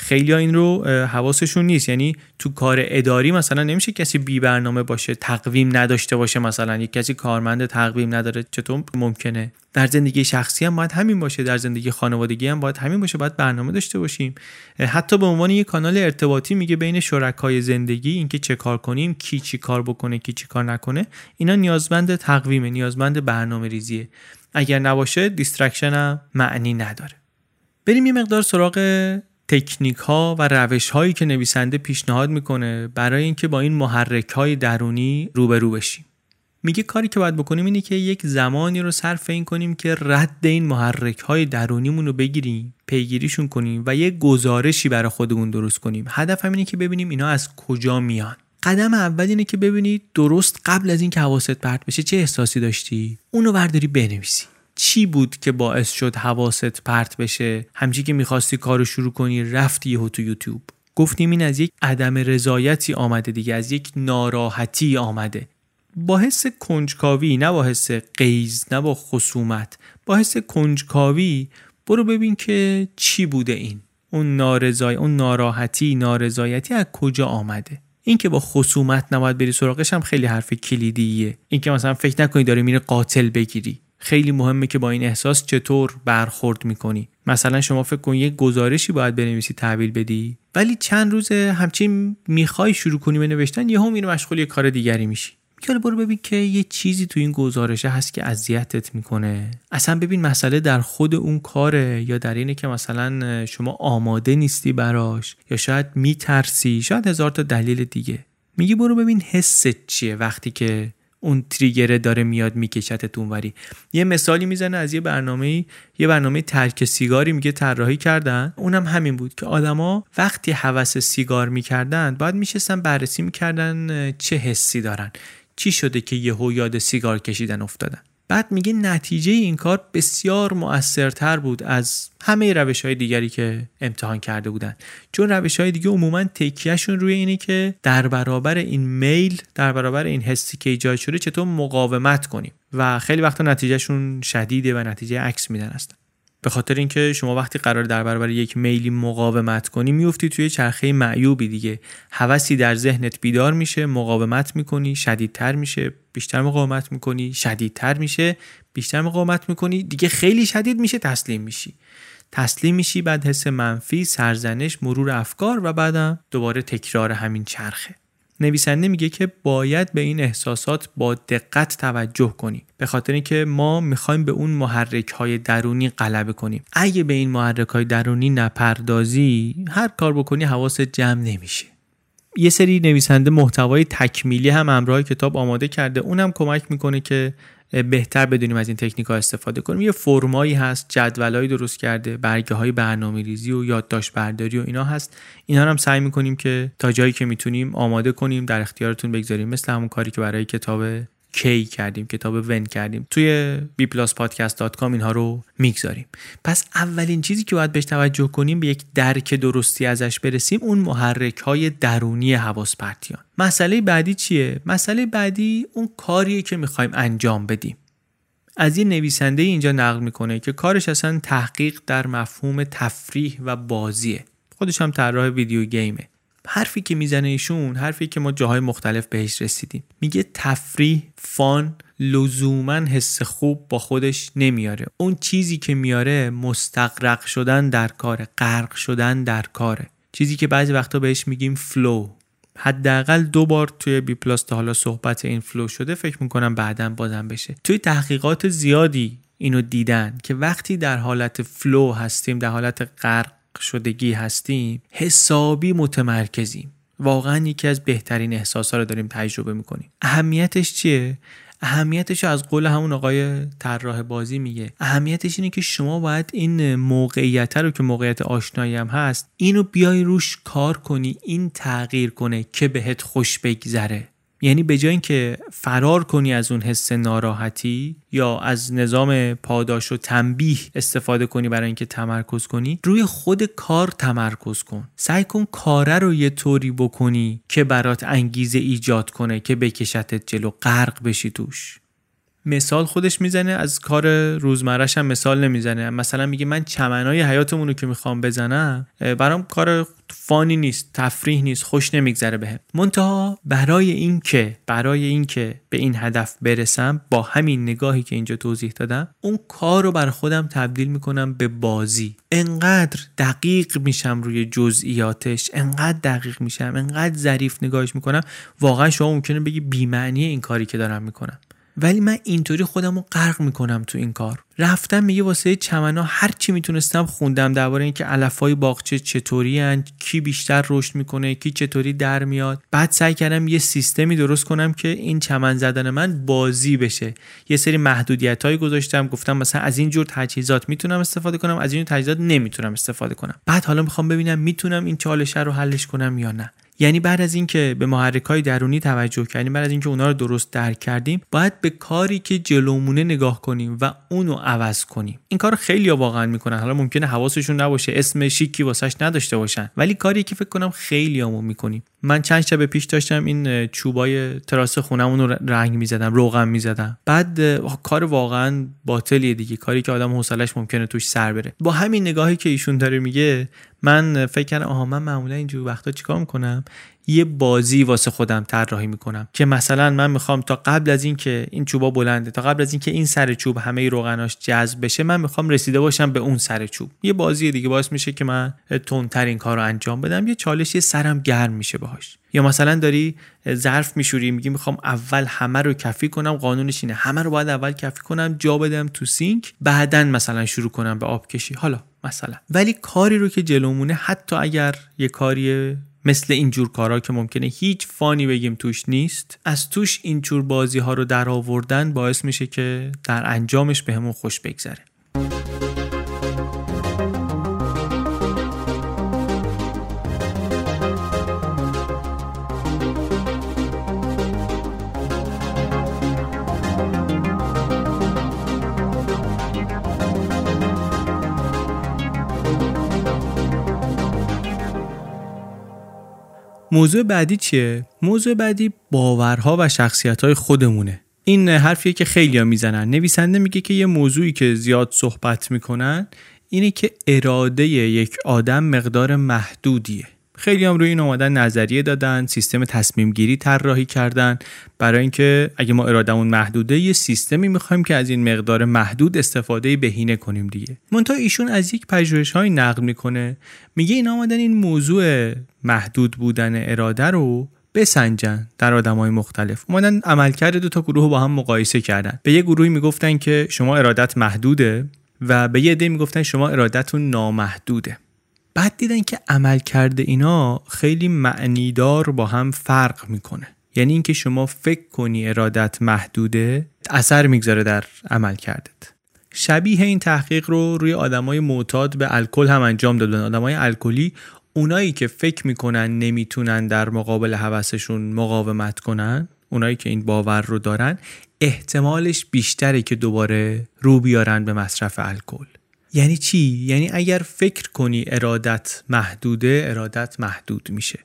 خیلی ها این رو حواسشون نیست. یعنی تو کار اداری مثلا نمیشه کسی بی برنامه باشه تقویم نداشته باشه مثلا. یک کسی کارمند تقویم نداره چطور ممکنه؟ در زندگی شخصی هم باید همین باشه. در زندگی خانوادگی هم باید همین باشه. باید برنامه داشته باشیم. حتی به عنوان یک کانال ارتباطی میگه بین شرکای زندگی اینکه چه کار کنیم کی چی کار بکنه کی چی کار نکنه اینا نیازمند تقویمه نیازمند برنامه ریزیه. اگر نباشه distraction هم معنی نداره. بریم یه مقدار سراغ تکنیک ها و روش هایی که نویسنده پیشنهاد می‌کنه برای اینکه با این محرک های درونی روبرو بشیم. میگه کاری که باید بکنیم اینه که یک زمانی رو صرف این کنیم که رد این محرک های درونیمون رو بگیریم پیگیریشون کنیم و یک گزارشی برای خودمون درست کنیم. هدف هم اینه که ببینیم اینا از کجا میان. قدم اول اینه که ببینید درست قبل از اینکه حواست پرت بشه چه احساسی داشتی؟ اونو برداری بنویسی. چی بود که باعث شد حواست پرت بشه؟ همچی که می‌خواستی کارو شروع کنی رفتی یهو تو یوتیوب. گفتیم این از یک عدم رضایتی آمده دیگه از یک ناراحتی آمده. با حس کنجکاوی نه با حس قیز نه با خصومت با حس کنجکاوی برو ببین که چی بوده این. اون نارضای اون ناراحتی نارضایتی از کجا آمده؟ این که با خصومت نباید بری سراغش هم خیلی حرف کلیدیه. این که مثلا فکر نکنی داری میره قاتل بگیری. خیلی مهمه که با این احساس چطور برخورد می‌کنی. مثلا شما فکر کن یک گزارشی باید بنویسی تحویل بدی ولی چند روز همچین می‌خوای شروع کنی به نوشتن یهو میره مشغول یه کار دیگری میشی. حالا برو ببین که یه چیزی تو این گزارشه هست که اذیتت می‌کنه. اصلا ببین مسئله در خود اون کاره یا در اینه که مثلا شما آماده نیستی براش یا شاید میترسی شاید هزار تا دلیل دیگه. میگی برو ببین حست چیه وقتی که اون تریگره داره میاد میکشتت اونوری یه مثالی می‌زنه از یه برنامه یه برنامه ترک سیگاری میگه طراحی کردن. اونم همین بود که آدما وقتی هوس سیگار می‌کردن باید میشستن بررسی می‌کردن چه حسی دارن. چی شده که یهو یاد سیگار کشیدن افتادن؟ بعد میگه نتیجه این کار بسیار مؤثرتر بود از همه روش های دیگری که امتحان کرده بودن. چون روش های دیگه عموما تکیهشون روی اینه که در برابر این میل در برابر این حسی که ایجاد شده چطور مقاومت کنیم. و خیلی وقتا نتیجهشون شدیده و نتیجه عکس میدن هستن به خاطر اینکه شما وقتی قرار در برابر یک میلی مقاومت کنی میفتی توی چرخه معیوبی دیگه. هوسی در ذهنت بیدار میشه مقاومت می‌کنی شدیدتر میشه بیشتر مقاومت می‌کنی شدیدتر میشه بیشتر مقاومت می‌کنی دیگه خیلی شدید میشه تسلیم میشی. تسلیم میشی بعد حس منفی سرزنش مرور افکار و بعدم دوباره تکرار همین چرخه. نویسنده میگه که باید به این احساسات با دقت توجه کنیم. به خاطر اینکه ما می‌خوایم به اون محرک های درونی غلبه کنیم. اگه به این محرک های درونی نپردازی هر کار بکنی حواست جمع نمیشه. یه سری نویسنده محتوای تکمیلی هم همراه کتاب آماده کرده. اونم کمک می‌کنه که بهتر بدونیم از این تکنیک ها استفاده کنیم. یه فرمایی هست جدولایی درست کرده برگه های برنامه ریزی و یادداشت برداری و اینا هست. اینا هم سعی می‌کنیم که تا جایی که می‌تونیم آماده کنیم در اختیارتون بگذاریم. مثل همون کاری که برای کتاب کی کردیم کتاب ون کردیم. توی bpluspodcast.com اینها رو می‌گذاریم. پس اولین چیزی که باید بهش توجه کنیم به یک درک درستی ازش برسیم اون محرک های درونی حواس پرتیان. مسئله بعدی چیه؟ مسئله بعدی اون کاریه که می‌خوایم انجام بدیم. از یه نویسنده اینجا نقل می‌کنه که کارش اصلا تحقیق در مفهوم تفریح و بازیه. خودش هم طراح video game ه. حرفی که می‌زنه ایشون حرفی که ما جاهای مختلف بهش رسیدیم. میگه تفریح fun لزوما حس خوب با خودش نمیاره. اون چیزی که میاره مستغرق شدن در کاره غرق شدن در کاره. چیزی که بعضی وقتا بهش میگیم flow حداقل دو بار توی بی پلاس تا حالا صحبت این flow شده فکر می‌کنم بعدا بازم بشه. توی تحقیقات زیادی اینو دیدن که وقتی در حالت flow هستیم در حالت غرق شدگی هستیم حسابی متمرکزیم. واقعا یکی از بهترین احساس ها رو داریم تجربه می‌کنیم. اهمیتش چیه؟ اهمیتش از قول همون آقای طراح بازی میگه. اهمیتش اینه که شما باید این موقعیت رو که موقعیت آشنایی هم هست اینو بیای روش کار کنی این تغییر کنه که بهت خوش بگذره. یعنی به جای اینکه فرار کنی از اون حس ناراحتی یا از نظام پاداش و تنبیه استفاده کنی برای اینکه تمرکز کنی روی خود کار تمرکز کن. سعی کن کاره رو یه طوری بکنی که برات انگیزه ایجاد کنه که بکشتت جلو غرق بشی توش. مثال خودش می‌زنه از کار روزمرش هم مثال نمی‌زنه. مثلا میگه من چمنای حیاتمون رو که می‌خوام بزنم برام کار فانی نیست تفریح نیست خوش نمیگذره بهم. منتها برای اینکه برای اینکه به این هدف برسم با همین نگاهی که اینجا توضیح دادم اون کار رو بر خودم تبدیل می‌کنم به بازی. انقدر دقیق میشم روی جزئیاتش انقدر دقیق میشم انقدر ظریف نگاهش می‌کنم واقعا شما ممکنه بگی بیمعنی این کاری که دارم می‌کنم. ولی من اینطوری خودم رو غرق می‌کنم تو این کار. رفتم میگه واسه چمنا هر چی می‌تونستم خوندم درباره اینکه علفای باغچه چطوری هن، کی بیشتر رشد می‌کنه کی چطوری در میاد. بعد سعی کردم یه سیستمی درست کنم که این چمن زدن من بازی بشه. یه سری محدودیت هایی گذاشتم گفتم مثلا از این جور تجهیزات می‌تونم استفاده کنم از این تجهیزات نمی‌تونم استفاده کنم. بعد حالا می‌خوام ببینم می‌تونم این چالش رو حلش کنم یا نه. یعنی بعد از اینکه به محرک های درونی توجه کردیم بعد از اینکه اونا رو درست درک کردیم باید به کاری که جلومونه نگاه کنیم و اونو عوض کنیم. این کار خیلی واقعا می‌کنن. حالا ممکنه حواسشون نباشه. اسم شیکی واسش نداشته باشن. ولی کاری که فکر کنم خیلی همو می‌کنیم. من چند شب پیش داشتم این چوبای تراس خونمون رو رنگ می‌زدم روغن می‌زدم. بعد کار واقعا باطلیه دیگه. کاری که آدم حوصلش ممکنه توش سر بره. با همین نگاهی که ایشون داره میگه من فکر کردم آها من معمولا اینجور وقتا چیکار می‌کنم؟ یه بازی واسه خودم طراحی می‌کنم که مثلا من می‌خوام تا قبل از اینکه این چوبا بلنده تا قبل از اینکه این سر چوب همه روغناش جذب بشه من می‌خوام رسیده باشم به اون سر چوب. یه بازی دیگه باعث میشه که من تندتر این کار انجام بدم. یه چالش یه سرم گرم میشه باهاش. یا مثلا داری ظرف میشوری میگی می‌خوام اول همه رو کفی کنم. قانونش اینه همه رو باید اول کفی کنم جا بدم تو سینک بعدا مثلا شروع کنم به آب کشی حالا مثلا. ولی کاری رو که جلومونه حتی اگر یه کاری مثل اینجور کارا که ممکنه هیچ فانی بگیم توش نیست. از توش اینجور بازی ها رو در آوردن باعث میشه که در انجامش بهمون به خوش بگذره. موضوع بعدی چیه؟ موضوع بعدی باورها و شخصیت خودمونه. این حرفیه که خیلی ها می‌زنن. نویسنده میگه که یه موضوعی که زیاد صحبت می‌کنن اینه که اراده یک آدم مقدار محدودیه. خیلی هم روی این اومدن نظریه دادن سیستم تصمیم گیری طراحی کردن. برای اینکه اگه ما ارادمون محدوده یه سیستمی می‌خوایم که از این مقدار محدود استفاده بهینه کنیم دیگه. منتها ایشون از یک پژوهش های نقل می‌کنه. میگه این آمدن این موضوع محدود بودن اراده رو بسنجن در آدم های مختلف. اومدن عملکرد دو تا گروه با هم مقایسه کردن. به یه گروهی می‌گفتن که شما ارادت محدوده و به یه عده می‌گفتن شما ارادتون نامحدوده. بعد دیدن که عمل کرده اینا خیلی معنیدار با هم فرق می‌کنه. یعنی اینکه شما فکر کنی ارادت محدوده اثر می‌گذاره در عمل کردت. شبیه این تحقیق رو روی آدمای معتاد به الکل هم انجام دادن. آدمای الکلی اونایی که فکر می‌کنن نمی‌تونن در مقابل حوثشون مقاومت کنن اونایی که این باور رو دارن احتمالش بیشتره که دوباره رو بیارن به مصرف الکل. یعنی چی؟ یعنی اگر فکر کنی ارادت محدوده ارادت محدود میشه.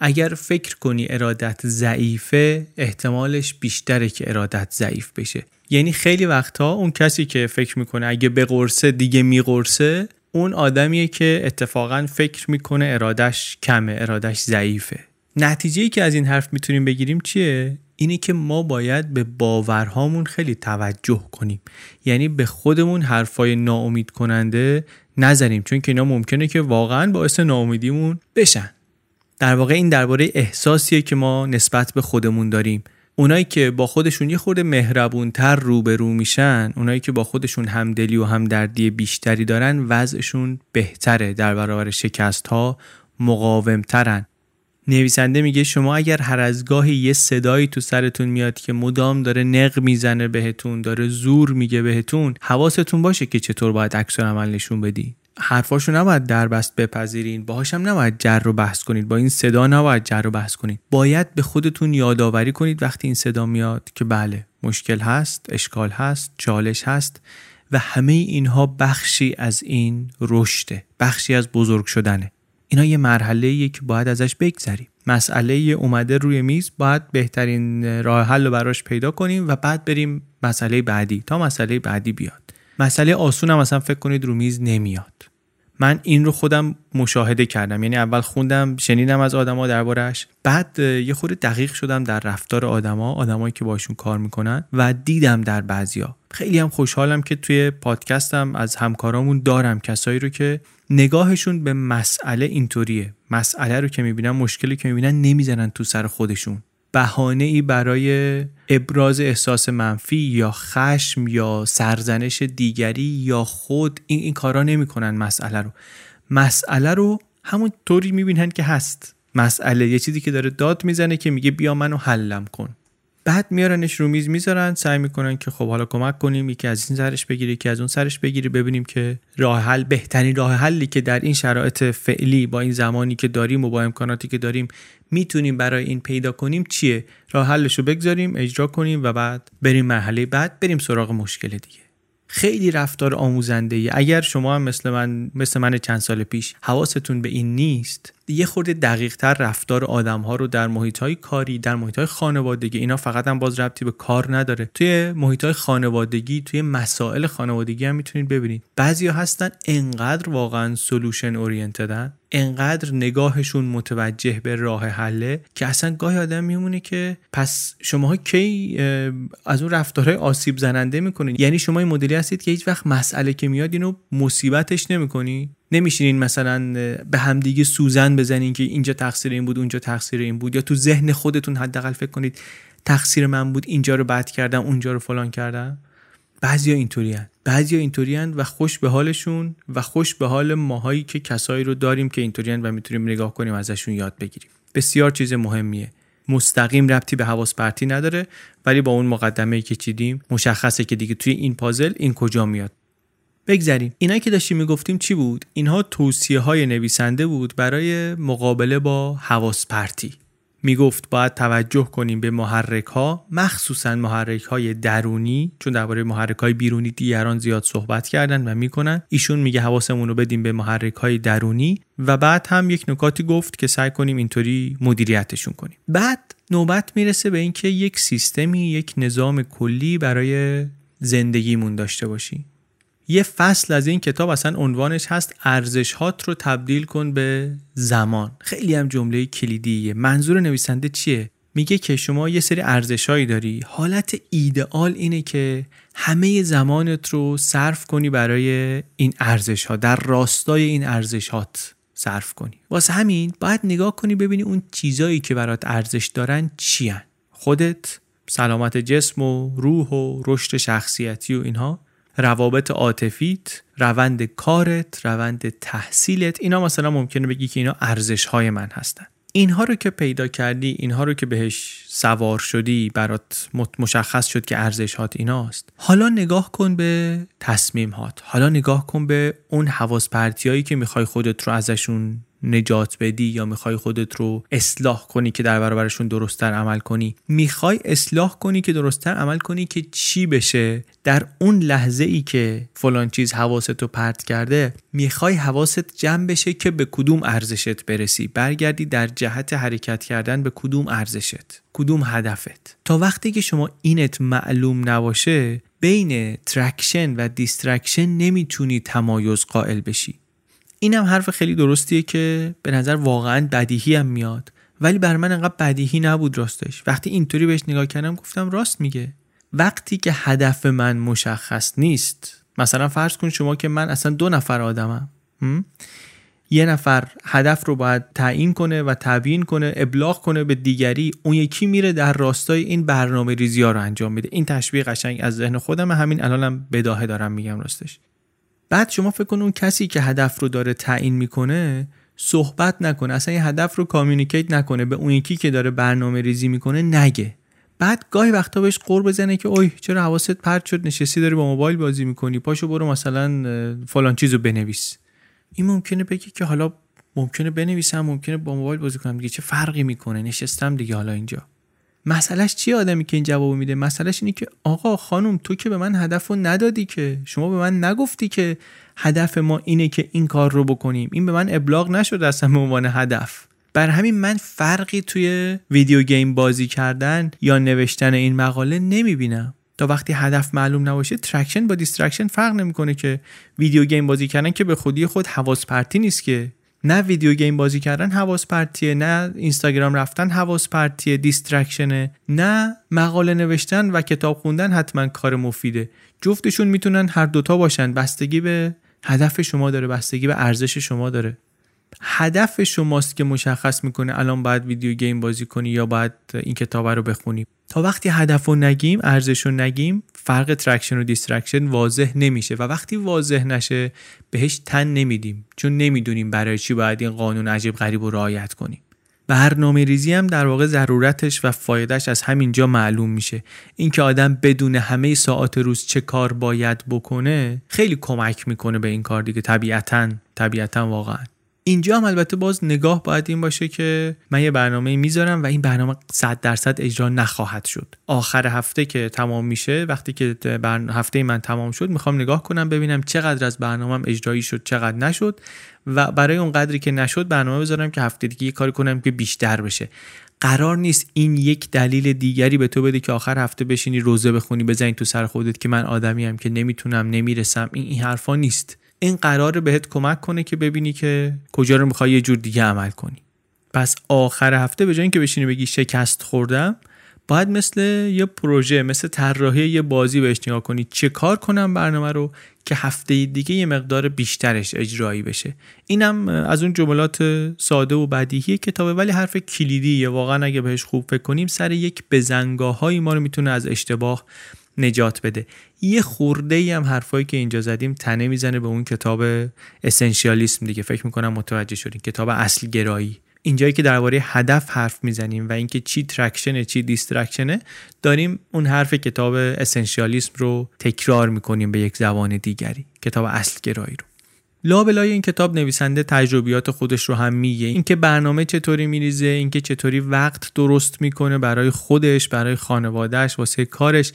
اگر فکر کنی ارادت ضعیفه احتمالش بیشتره که ارادت ضعیف بشه. یعنی خیلی وقتها اون کسی که فکر می‌کنه اگه بقرصه دیگه میقرصه اون آدمیه که اتفاقا فکر می‌کنه ارادش کمه ارادش ضعیفه. نتیجه ای که از این حرف می‌تونیم بگیریم چیه؟ اینه که ما باید به باورهامون خیلی توجه کنیم. یعنی به خودمون حرفای ناامید کننده نزنیم چون که اینا ممکنه که واقعا باعث ناامیدیمون بشن. در واقع این درباره احساسیه که ما نسبت به خودمون داریم. اونایی که با خودشون یه خورده مهربونتر روبرو میشن اونایی که با خودشون همدلی و همدردی بیشتری دارن وضعشون بهتره. در برابر شکست ها مقاومترن. نویسنده میگه شما اگر هر از گاهی یه صدایی تو سرتون میاد که مدام داره نق می‌زنه بهتون داره زور میگه بهتون حواستون باشه که چطور باید عکس عمل نشون بدی حرفاشو نباید دربست بپذیرین باهاش هم نباید جر رو بحث کنید با این صدا نباید جر رو بحث کنید باید به خودتون یادآوری کنید وقتی این صدا میاد که بله مشکل هست اشکال هست چالش هست و همه اینها بخشی از این رشده بخشی از بزرگ شدنه. اینا یه مرحله که باید ازش بگذریم. مسئله اومده روی میز باید بهترین راه حل رو براش پیدا کنیم و بعد بریم مسئله بعدی تا مسئله بعدی بیاد. مسئله آسون هم مثلا فکر کنید رو میز نمیاد. من این رو خودم مشاهده کردم. یعنی اول خوندم شنیدم از آدما دربارش بعد یه خورده دقیق شدم در رفتار آدما آدمایی که باشون کار می‌کنن و دیدم در بعضیا. خیلی هم خوشحالم که توی پادکستم از همکارامون دارم کسایی رو که نگاهشون به مسئله اینطوریه. مسئله رو که می‌بینن مشکلی که می‌بینن نمی‌زنن تو سر خودشون. بهانه ای برای ابراز احساس منفی یا خشم یا سرزنش دیگری یا خود این, این کارا نمی‌کنن مسئله رو. مسئله رو همون طوری می‌بینن که هست. مسئله یه چیزی که داره داد می‌زنه که میگه بیا منو حلم کن. بعد میارنش رو میز می‌ذارن سعی می‌کنن که خب حالا کمک کنیم یکی از این سرش بگیری یکی از اون سرش بگیری ببینیم که راه حل بهترین راه حلی که در این شرایط فعلی با این زمانی که داریم و با امکاناتی که داریم می‌تونیم برای این پیدا کنیم چیه؟ راه حلش رو بگذاریم اجرا کنیم و بعد بریم مرحله بعد بریم سراغ مشکل دیگه. خیلی رفتار آموزنده ای اگر شما هم مثل من مثل من چند سال پیش حواستون به این نیست یه خورده دقیق تر رفتار آدم ها رو در محیط های کاری در محیط های خانوادگی اینا فقط هم باز ربطی به کار نداره. توی محیط های خانوادگی توی مسائل خانوادگی هم می‌تونید ببینید. بعضیا هستن انقدر واقعا سولوشن اورینتدن انقدر نگاهشون متوجه به راه حله که اصلا گاهی آدم میمونه که پس شماها کی از اون رفتارهای آسیب زننده می‌کنین؟ یعنی شما این مدلی هستید که هیچ وقت مسئله که میاد اینو مصیبتش نمی‌کنی؟ نمیشینین مثلا به همدیگه سوزن بزنین که اینجا تقصیر این بود اونجا تقصیر این بود. یا تو ذهن خودتون حداقل فکر کنید تقصیر من بود اینجا رو بد کردم اونجا رو فلان کردم. بعضیا اینطوری هن. بعضیا اینطوری و خوش به حالشون و خوش به حال ماهایی که کسایی رو داریم که اینطوری و می‌تونیم نگاه کنیم ازشون یاد بگیریم. بسیار چیز مهمیه. مستقیم ربطی به حواس پرتی نداره ولی با اون مقدمه که چیدیم مشخصه که دیگه توی این پازل این کجا میاد. بگذریم. اینایی که داشتیم می‌گفتیم چی بود؟ اینها توصیه های نویسنده بود برای مقابله با حواس پرتی. می‌گفت باید توجه کنیم به محرک ها مخصوصا محرک های درونی چون درباره محرک های بیرونی دیگران زیاد صحبت کردن و می‌کنن. ایشون میگه حواسمون رو بدیم به محرک های درونی و بعد هم یک نکاتی گفت که سعی کنیم اینطوری مدیریتشون کنیم. بعد نوبت می‌رسه به اینکه یک سیستمی یک نظام کلی برای زندگیمون داشته باشیم. یه فصل از این کتاب اصلا عنوانش هست ارزش هات رو تبدیل کن به زمان. خیلی هم جمله کلیدیه. منظور نویسنده چیه؟ میگه که شما یه سری ارزشهایی داری. حالت ایدئال اینه که همه زمانت رو صرف کنی برای این ارزش ها در راستای این ارزش هات صرف کنی. واسه همین باید نگاه کنی ببینی اون چیزایی که برات ارزش دارن چیان خودت سلامت جسم و روح و رشد شخصیتی و اینها. روابط عاطفیت روند کارت روند تحصیلت. اینا مثلا ممکنه بگی که اینا ارزش های من هستن. اینها رو که پیدا کردی اینها رو که بهش سوار شدی برات مشخص شد که ارزش هات ایناست. حالا نگاه کن به تصمیم هات حالا نگاه کن به اون حواس پرتیایی که می‌خوای خودت رو ازشون نجات بدی یا می‌خوای خودت رو اصلاح کنی که در برابرشون درستتر عمل کنی؟ می‌خوای اصلاح کنی که درستتر عمل کنی که چی بشه؟ در اون لحظه ای که فلان چیز حواست رو پرت کرده می‌خوای حواست جمع بشه که به کدوم ارزشت برسی. برگردی در جهت حرکت کردن به کدوم ارزشت کدوم هدفت. تا وقتی که شما اینت معلوم نباشه بین traction و distraction نمی‌تونی تمایز قائل بشی. اینم حرف خیلی درستیه که به نظر واقعا بدیهی هم میاد. ولی بر من انقدر بدیهی نبود راستش. وقتی اینطوری بهش نگاه کردم گفتم راست میگه. وقتی که هدف من مشخص نیست مثلا فرض کن شما که من اصلا دو نفر آدمم یه نفر هدف رو باید تعیین کنه و تبیین کنه ابلاغ کنه به دیگری اون یکی میره در راستای این برنامه ریزی ها رو انجام میده. این تشبیه قشنگ از ذهن خودم همین الانم بداهه دارم میگم راستش. بعد شما فکر کن اون کسی که هدف رو داره تعیین می‌کنه صحبت نکنه اصلا این هدف رو communicate نکنه به اون یکی که داره برنامه ریزی می‌کنه نگه. بعد گاهی وقتا بهش غر بزنه که اوی چرا حواست پرت شد نشستی داری با موبایل بازی می‌کنی پاشو برو مثلا فلان چیزو بنویس. این ممکنه بگی که حالا ممکنه بنویسم ممکنه با موبایل بازی کنم. دیگه چه فرقی می‌کنه؟ نشستم دیگه حالا اینجا. مسئلهش چی آدمی که این جواب میده؟ مسئلهش اینه که آقا خانم تو که به من هدف رو ندادی که. شما به من نگفتی که هدف ما اینه که این کار رو بکنیم. این به من ابلاغ نشد اصلا به عنوان هدف. بر همین من فرقی توی video game بازی کردن یا نوشتن این مقاله نمی‌بینم. تا وقتی هدف معلوم نباشه traction با distraction فرق نمی‌کنه که video game بازی کردن که به خودی خود حواس پرتی نیست که نه video game بازی کردن حواس پرتیه نه اینستاگرام رفتن حواس پرتیه distraction ه نه مقاله نوشتن و کتاب خوندن حتما کار مفیده. جفتشون می‌تونن هر دوتا باشن. بستگی به هدف شما داره بستگی به ارزش شما داره. هدف شماست که مشخص می‌کنه الان باید video game بازی کنی یا باید این کتاب رو بخونی. تا وقتی هدف رو نگیم ارزش رو نگیم فرق traction و distraction واضح نمیشه و وقتی واضح نشه بهش تن نمیدیم. چون نمی‌دونیم برای چی باید این قانون عجیب غریب رو رعایت کنیم. برنامه ریزی هم در واقع ضرورتش و فایدهش از همینجا معلوم میشه. اینکه آدم بدون همه ساعات روز چه کار باید بکنه خیلی کمک می‌کنه به این کار دیگه. طبیعتا طبیعتا واقعا. اینجا هم البته باز نگاه باید این باشه که من یه برنامه می‌ذارم و این برنامه 100 درصد اجرا نخواهد شد. آخر هفته که تمام میشه وقتی که هفته من تمام شد می‌خوام نگاه کنم ببینم چقدر از برنامهم اجرایی شد چقدر نشد و برای اون قدری که نشد برنامه بذارم که هفته دیگه یه کاری کنم که بیشتر بشه. قرار نیست این یک دلیل دیگری به تو بده که آخر هفته بشینی روزه بخونی بزنی تو سر خودت که من آدمی هم که نمی‌تونم نمی‌رسم. این این حرفا نیست. این قرار بهت کمک کنه که ببینی که کجا رو می‌خوای یه جور دیگه عمل کنی. پس آخر هفته به جای اینکه بشینی بگی شکست خوردم باید مثل یه پروژه مثل طراحی یه بازی بهش نگاه کنی. چه کار کنم برنامه رو که هفته دیگه یه مقدار بیشترش اجرایی بشه. اینم از اون جملات ساده و بدیهی کتابه ولی حرف کلیدیه. واقعا اگه بهش خوب فکر کنیم سر یک بزنگاه ما رو می‌تونه از اشتباه نجات بده. یه خورده ای هم حرفایی که اینجا زدیم تنه می‌زنه به اون کتاب اسنشیالیسم دیگه. فکر می‌کنم متوجه شدیم کتاب اصل گرایی. اینجایی که درباره هدف حرف می‌زنیم و اینکه چی ترکشنه چی دیسترکشنه داریم اون حرف کتاب اسنشیالیسم رو تکرار می‌کنیم به یک زبان دیگری. کتاب اصل گرایی رو. لابلای این کتاب نویسنده تجربیات خودش رو هم میگه. اینکه برنامه چطوری میریزه اینکه چطوری وقت درست می‌کنه برای خودش برای خانوادهش واسه کارش.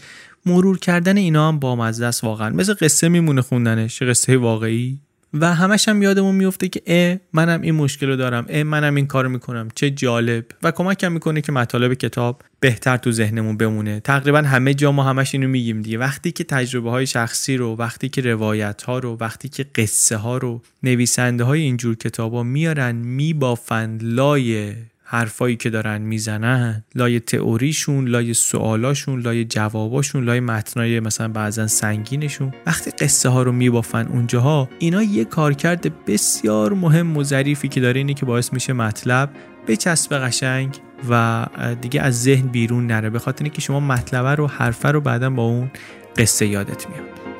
مرور کردن اینا هم بامزه است واقعا. مثل قصه میمونه خوندنش قصه واقعی. و همش هم یادمون میفته که اه منم این مشکل رو دارم. اه منم این کار می‌کنم. چه جالب. و کمکم می‌کنه که مطالب کتاب بهتر تو ذهنمون بمونه. تقریبا همه جا ما همش اینو میگیم دیگه. وقتی که تجربه های شخصی رو وقتی که روایت ها رو وقتی که قصه ها رو نویسنده های اینجور کتابا میارن میبافند لای حرفایی که دارن می‌زنن لای تئوریشون لای سوالاشون لای جواباشون لای متنای مثلا بعضا سنگینشون. وقتی قصه ها رو میبافن اونجاها اینا یه کارکرد بسیار مهم و ظریفی که داره اینه که باعث میشه مطلب بچسب قشنگ و دیگه از ذهن بیرون نره. به خاطر اینکه شما مطلبه رو حرفه رو بعدا با اون قصه یادت میاد.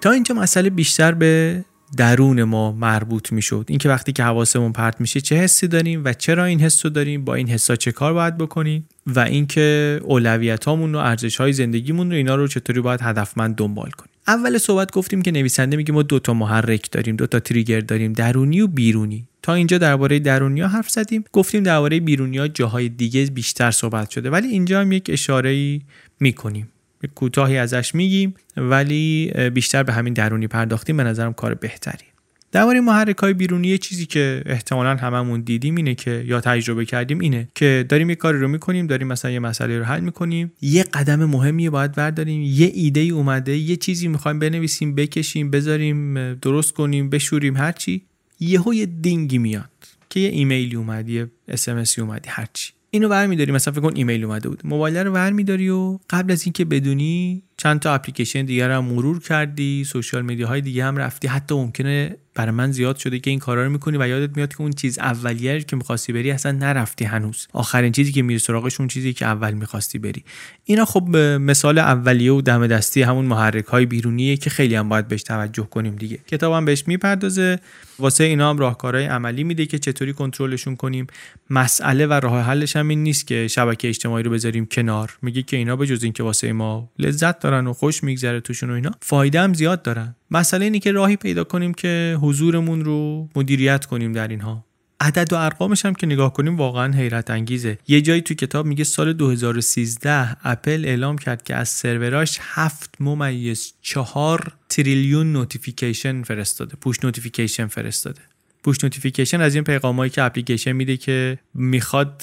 تا اینجا مسئله بیشتر به درون ما مربوط می‌شد. اینکه وقتی که حواسمون پرت میشه چه حسی داریم و چرا این حس رو داریم با این حسا چه کار باید بکنیم و اینکه اولویتامون و ارزش های زندگیمون رو اینا رو چطوری باید هدفمند دنبال کنیم. اول صحبت گفتیم که نویسنده میگه ما دو تا محرک داریم دو تا تریگر داریم درونی و بیرونی. تا اینجا درباره درونی ها حرف زدیم گفتیم درباره بیرونی ها جاهای دیگه بیشتر صحبت شده ولی اینجا هم یک اشاره می‌کنیم. کوتاهی ازش میگیم ولی بیشتر به همین درونی پرداختیم. به نظرم کار بهتری. درباره محرک های بیرونی چیزی که احتمالا هممون دیدیم اینه که یا تجربه کردیم اینه که داریم یه کاری رو می‌کنیم داریم مثلا یه مسئله رو حل می‌کنیم. یه قدم مهمی باید برداریم. یه ایده ای اومده یه چیزی می‌خوایم بنویسیم بکشیم بذاریم درست کنیم بشوریم هرچی یهو یه ding ی میاد که یه ایمیلی اومد یه SMS اومد هرچی اینو برمیداری. مثلا فکر کن ایمیل اومده بود. موبایل رو برمیداری و قبل از اینکه بدونی چند تا اپلیکیشن دیگر هم مرور کردی social media های دیگه هم رفتی. حتی ممکنه برای من زیاد شده که این کارا رو می‌کنی و یادت میاد که اون چیز اولیه که می‌خواستی بری اصلا نرفتی هنوز. آخرین چیزی که میری سراغش اون چیزی که اول می‌خواستی بری. اینا خب مثال اولیه و دم دستی همون محرک های بیرونیه که خیلی هم باید بهش توجه کنیم دیگه. کتابم بهش می‌پردازه. واسه اینا هم راهکارهای عملی میده که چطوری کنترلشون کنیم. مسئله و راه حلش هم این نیست که شبکه اجتماعی رو بذاریم کنار. میگه که اینا به جز اینکه واسه ما لذت دارن و خوش میگذره توشون و اینا فایده هم زیاد دارن. مسئله اینه که راهی پیدا کنیم که حضورمون رو مدیریت کنیم در اینها. عدد و ارقامش هم که نگاه کنیم واقعا حیرت انگیزه. یه جایی تو کتاب میگه سال 2013 اپل اعلام کرد که از سروراش 7 ممیز 4 تریلیون notification فرستاده. push notification فرستاده. push notification از این پیغامایی که اپلیکیشن میده که می‌خواد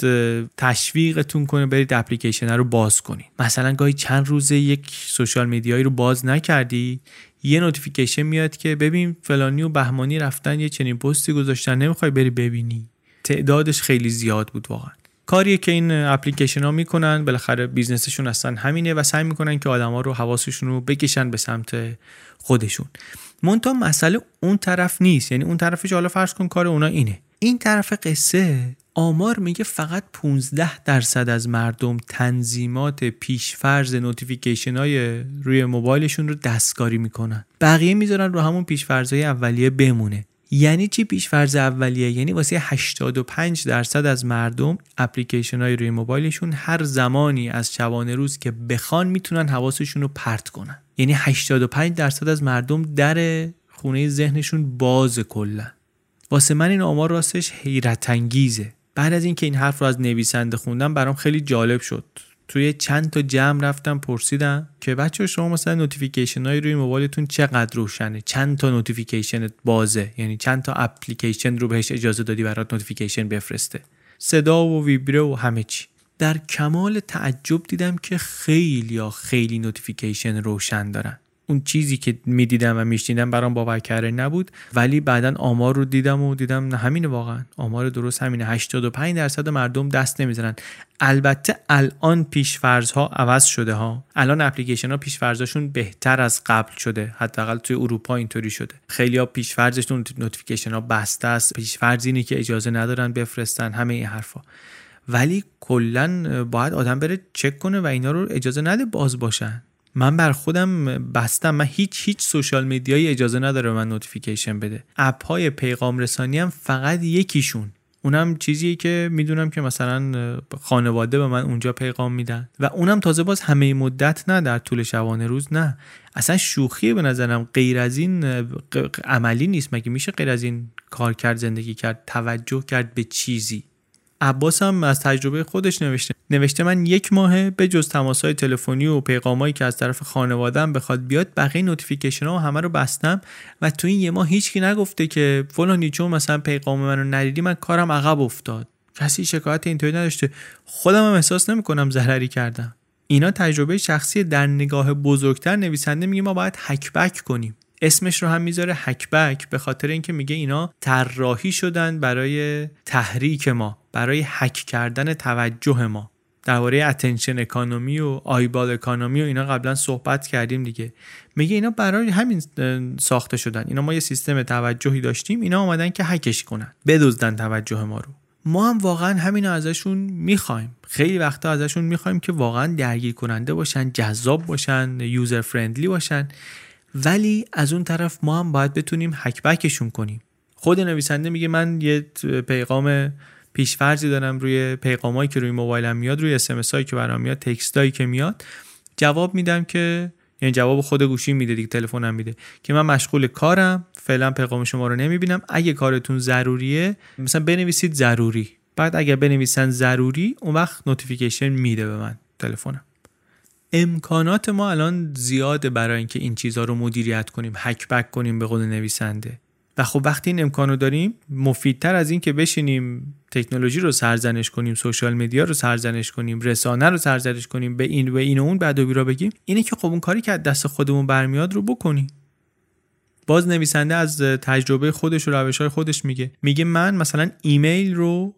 تشویقتون کنه برید اپلیکیشن رو باز کنید. مثلا گاهی چند روزه یک social media یی رو باز نکردی یه notification میاد که ببین فلانی و بهمانی رفتن یه چنین پستی گذاشتن نمی‌خوای بری ببینی. تعدادش خیلی زیاد بود واقعا. کاریه که این اپلیکیشن ها می‌کنن بالاخره business شون اصلا همینه و سعی می‌کنن که آدما رو حواسشون رو بکشن به سمت خودشون. منتها مسئله اون طرف نیست. یعنی اون طرفش حالا فرض کن کار اونا اینه. این طرف قصه آمار میگه فقط 15 درصد از مردم تنظیمات پیش‌فرض notification های روی موبایلشون رو دستکاری می‌کنن. بقیه می‌ذارن رو همون پیش‌فرض‌های اولیه بمونه. یعنی چی پیش‌فرض اولیه؟ یعنی واسه 85 درصد از مردم اپلیکیشن های روی موبایلشون هر زمانی از شبانه روز که بخوان می‌تونن حواسشون رو پرت کنن. یعنی 85 درصد از مردم در خونه ذهنشون باز کلا. واسه من این آمار راستش حیرت انگیزه بعد از اینکه این حرف رو از نویسنده خوندم برام خیلی جالب شد. توی چند تا جمع رفتم پرسیدم که بچه‌ها شما مثلا notification های روی موبایلتون چقدر روشنه؟ چند تا notification بازه؟ یعنی چند تا اپلیکیشن رو بهش اجازه دادی برات notification بفرسته؟ صدا و ویبره و همه چی. در کمال تعجب دیدم که خیلیا خیلی notification روشن دارن. اون چیزی که می‌دیدم و میشنیدم برام باورکردنی نبود. ولی بعدا آمار رو دیدم و دیدم نه همینه واقعا. آمار درست همینه. 85 درصد مردم دست نمی‌زنن. البته الان پیشفرض ها عوض شده ها. الان اپلیکیشن ها پیشفرضاشون بهتر از قبل شده. حداقل توی اروپا اینطوری شده. خیلی ها پیشفرضشون notification ها بسته است. پیشفرض اینه که اجازه ندارن بفرستن. همه این حرفا. ولی کلا باید آدم بره چک کنه و اینا رو اجازه نده باز باشن. من بر خودم بستم. من هیچ هیچ social media یی اجازه نداره من notification بده. app های پیغام رسانی هم فقط یکیشون. اونم چیزیه که می‌دونم که مثلا خانواده به من اونجا پیغام میدن. و اونم تازه باز همه مدت نه در طول شبانه روز نه. اصلا شوخیه به نظرم. غیر از این عملی نیست. مگه میشه غیر از این کار کرد زندگی کرد توجه کرد به چیزی؟ عباس هم از تجربه خودش نوشته. نوشته من یک ماه به جز تماس های تلفنی و پیغامایی که از طرف خانوادم بخواد بیاد بقیه notification ها همه رو بستم و تو این یه ماه هیچکی نگفته که فلانی چون مثلا پیغام منو ندیدی من کارم عقب افتاد. کسی شکایت اینطوری نداشته. خودم هم احساس نمی‌کنم ضرری کردم. اینا تجربه شخصی در نگاه بزرگتر نویسنده میگه ما باید hack back کنیم. اسمش رو هم می‌ذاره hack back به خاطر اینکه میگه اینا طراحی شدن برای تحریک ما برای هک کردن توجه ما. درباره attention economy و eyeball economy و اینا قبلا صحبت کردیم دیگه. میگه اینا برای همین ساخته شدن. اینا ما یه سیستم توجهی داشتیم. اینا آمدن که هکش کنن بدزدن توجه ما رو. ما هم واقعا همین ازشون می‌خوایم. خیلی وقتا ازشون می‌خوایم که واقعا درگیر کننده باشن جذاب باشن user friendly باشن. ولی از اون طرف ما هم باید بتونیم hack back شون کنیم. خود نویسنده میگه من یه پیغام پیش‌فرضی دارم روی پیغامایی که روی موبایلم میاد روی SMS هایی که برام میاد text ایی که میاد. جواب میدم که یعنی جواب خود گوشی میده دیگه تلفنم میده که من مشغول کارم فعلا پیغام شما رو نمی‌بینم. اگه کارتون ضروریه مثلا بنویسید ضروری. بعد اگر بنویسن ضروری اون وقت notification میده به من تلفنم. امکانات ما الان زیاده برای اینکه این چیزها رو مدیریت کنیم hack back کنیم به قول نویسنده. و خب وقتی این امکان داریم مفیدتر از این که بشینیم تکنولوژی رو سرزنش کنیم social media رو سرزنش کنیم رسانه رو سرزنش کنیم به این و این و اون بد و بیراه بگیم اینه که خب اون کاری که دست خودمون برمیاد رو بکنیم. باز نویسنده از تجربه خودش و روش های خودش میگه. میگه من مثلا ایمیل رو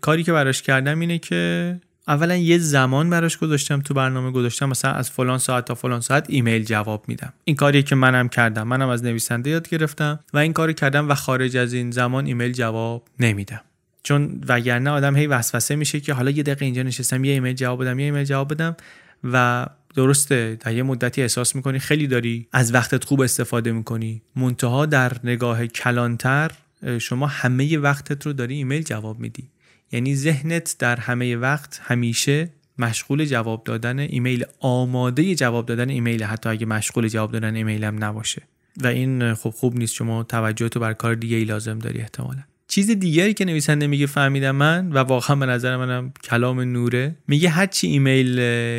کاری که براش کردم اینه که اولا یه زمان براش گذاشتم تو برنامه گذاشتم مثلا از فلان ساعت تا فلان ساعت ایمیل جواب میدم. این کاری که منم کردم. منم از نویسنده یاد گرفتم و این کاری کردم و خارج از این زمان ایمیل جواب نمیدم. چون وگرنه آدم هی وسوسه میشه که حالا یه دقیقه اینجا نشستم یه ایمیل جواب بدم یه ایمیل جواب بدم و درسته در یه مدتی احساس می‌کنی خیلی داری از وقتت خوب استفاده می‌کنی. منتها در نگاه کلانتر شما همه وقتت رو داری ایمیل جواب میدی. یعنی ذهنت در همه وقت همیشه مشغول جواب دادن ایمیل آماده جواب دادن ایمیل حتی اگه مشغول جواب دادن ایمیل هم نباشه. و این خب خوب نیست. شما توجهتو برا کار دیگه ای لازم داری احتمالا. چیز دیگری که نویسنده میگه فهمیدم من و واقعا به نظر منم کلاما نوره میگه هرچی ایمیل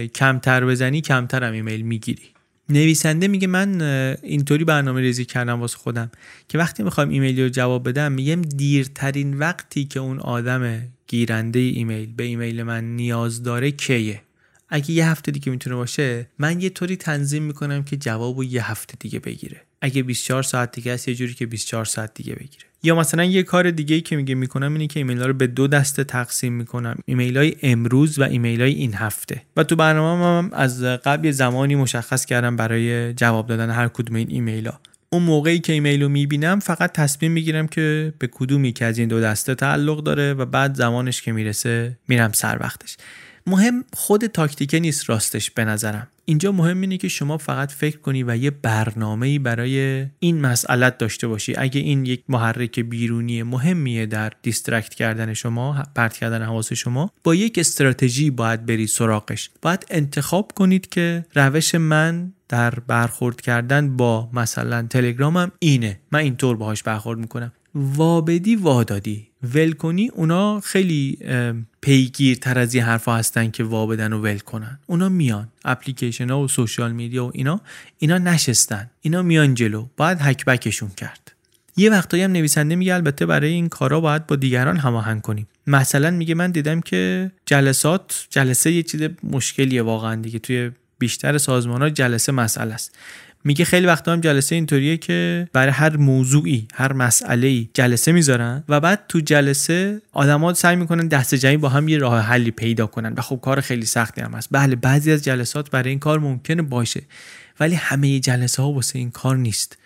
کمتر بزنی کمترم ایمیل می‌گیری. نویسنده میگه من اینطوری برنامه ریزی کردم واسه خودم که وقتی می‌خوایم ایمیلی رو جواب بدم میگم دیرترین وقتی که اون آدم گیرنده ایمیل به ایمیل من نیاز داره کیه؟ اگه یه هفته دیگه می‌تونه باشه من یه طوری تنظیم می‌کنم که جواب یه هفته دیگه بگیره. اگه 24 ساعت دیگه است یه جوری که 24 ساعت دیگه بگیره. یا مثلا یه کار دیگه ای که میگه می‌کنم اینه که ایمیل ها رو به دو دسته تقسیم می‌کنم. ایمیل های امروز و ایمیل های این هفته. و تو برنامه هم از قبل زمانی مشخص کردم برای جواب دادن هر کدوم این ایمیل ها اون موقعی که ایمیل رو می‌بینم فقط تصمیم می‌گیرم که به کدومی که از این دو دسته تعلق داره و بعد زمانش که می‌رسه میرم سر وقتش. مهم خود تاکتیکه نیست راستش به نظرم. اینجا مهم اینه که شما فقط فکر کنی و یه برنامه برای این مسئله‌ت داشته باشی. اگه این یک محرک بیرونی مهمیه در distract کردن شما پرت کردن حواس شما با یک استراتژی باید بری سراغش. باید انتخاب کنید که روش من در برخورد کردن با مثلا تلگرامم اینه. من اینطور باهاش برخورد می‌کنم. وا بدی وا دادی. ول کنی اونا خیلی پیگیرتر از این حرفا هستن که وابدن و ول کنن. اونا میان. اپلیکیشن ها و سوشال میدیا و اینا اینا نشستن. اینا میان جلو. باید هکبکشون کرد. یه وقتایی هم نویسنده میگه البته برای این کارا باید با دیگران هماهنگ کنیم. مثلا میگه من دیدم که جلسات جلسه یه چیز مشکلیه واقعا دیگه. توی بیشتر سازمان ها جلسه مسئله است. میگه خیلی وقتا هم جلسه اینطوریه که برای هر موضوعی هر مسئله ای جلسه می‌ذارن و بعد تو جلسه آدما سعی می‌کنن دست جمعی با هم یه راه حلی پیدا کنن و خب کار خیلی سختی هم هست. بله بعضی از جلسات برای این کار ممکنه باشه ولی همه جلسه ها واسه این کار نیست.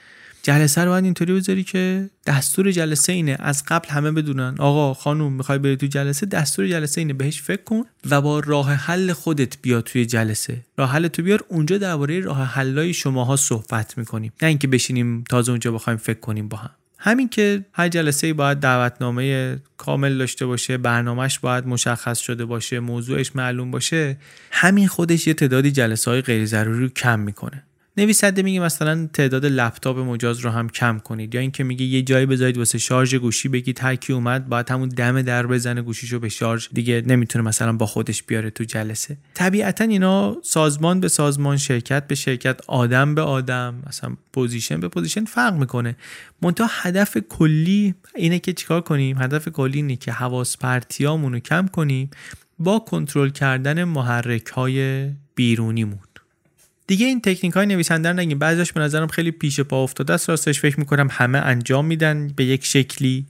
جلسه رو باید اینطوری بذاری که دستور جلسه اینه. از قبل همه بدونن. آقا خانوم می‌خوای بری تو جلسه؟ دستور جلسه اینه. بهش فکر کن و با راه حل خودت بیا توی جلسه. راه حل تو بیار. اونجا درباره راه حلای شماها صحبت می‌کنیم. نه اینکه بشینیم تازه اونجا بخوایم فکر کنیم با هم. همین که هر جلسه ای باید دعوتنامه کامل داشته باشه برنامهش باید مشخص شده باشه موضوعش معلوم باشه. همین خودش یه تعدادی جلسه های غیر ضروری رو کم می‌کنه. نویسنده میگه مثلا تعداد لپتاپ مجاز رو هم کم کنید. یا اینکه میگه یه جایی بذارید واسه شارژ گوشی بگید هر کی اومد باید همون دم در بزنه گوشیشو به شارژ. دیگه نمی‌تونه مثلا با خودش بیاره تو جلسه. طبیعتا اینا سازمان به سازمان شرکت به شرکت آدم به آدم مثلا position به position فرق می‌کنه. منتها هدف کلی اینه که چیکار کنیم؟ هدف کلی اینه که حواس پرتیامون رو کم کنیم با کنترل کردن محرک های بیرونیمون. دیگه این تکنیک های نویسنده نگیم بعضیش به نظرم خیلی پیش پا افتاده است. راستش فکر می‌کنم همه انجام میدن به یک شکلی.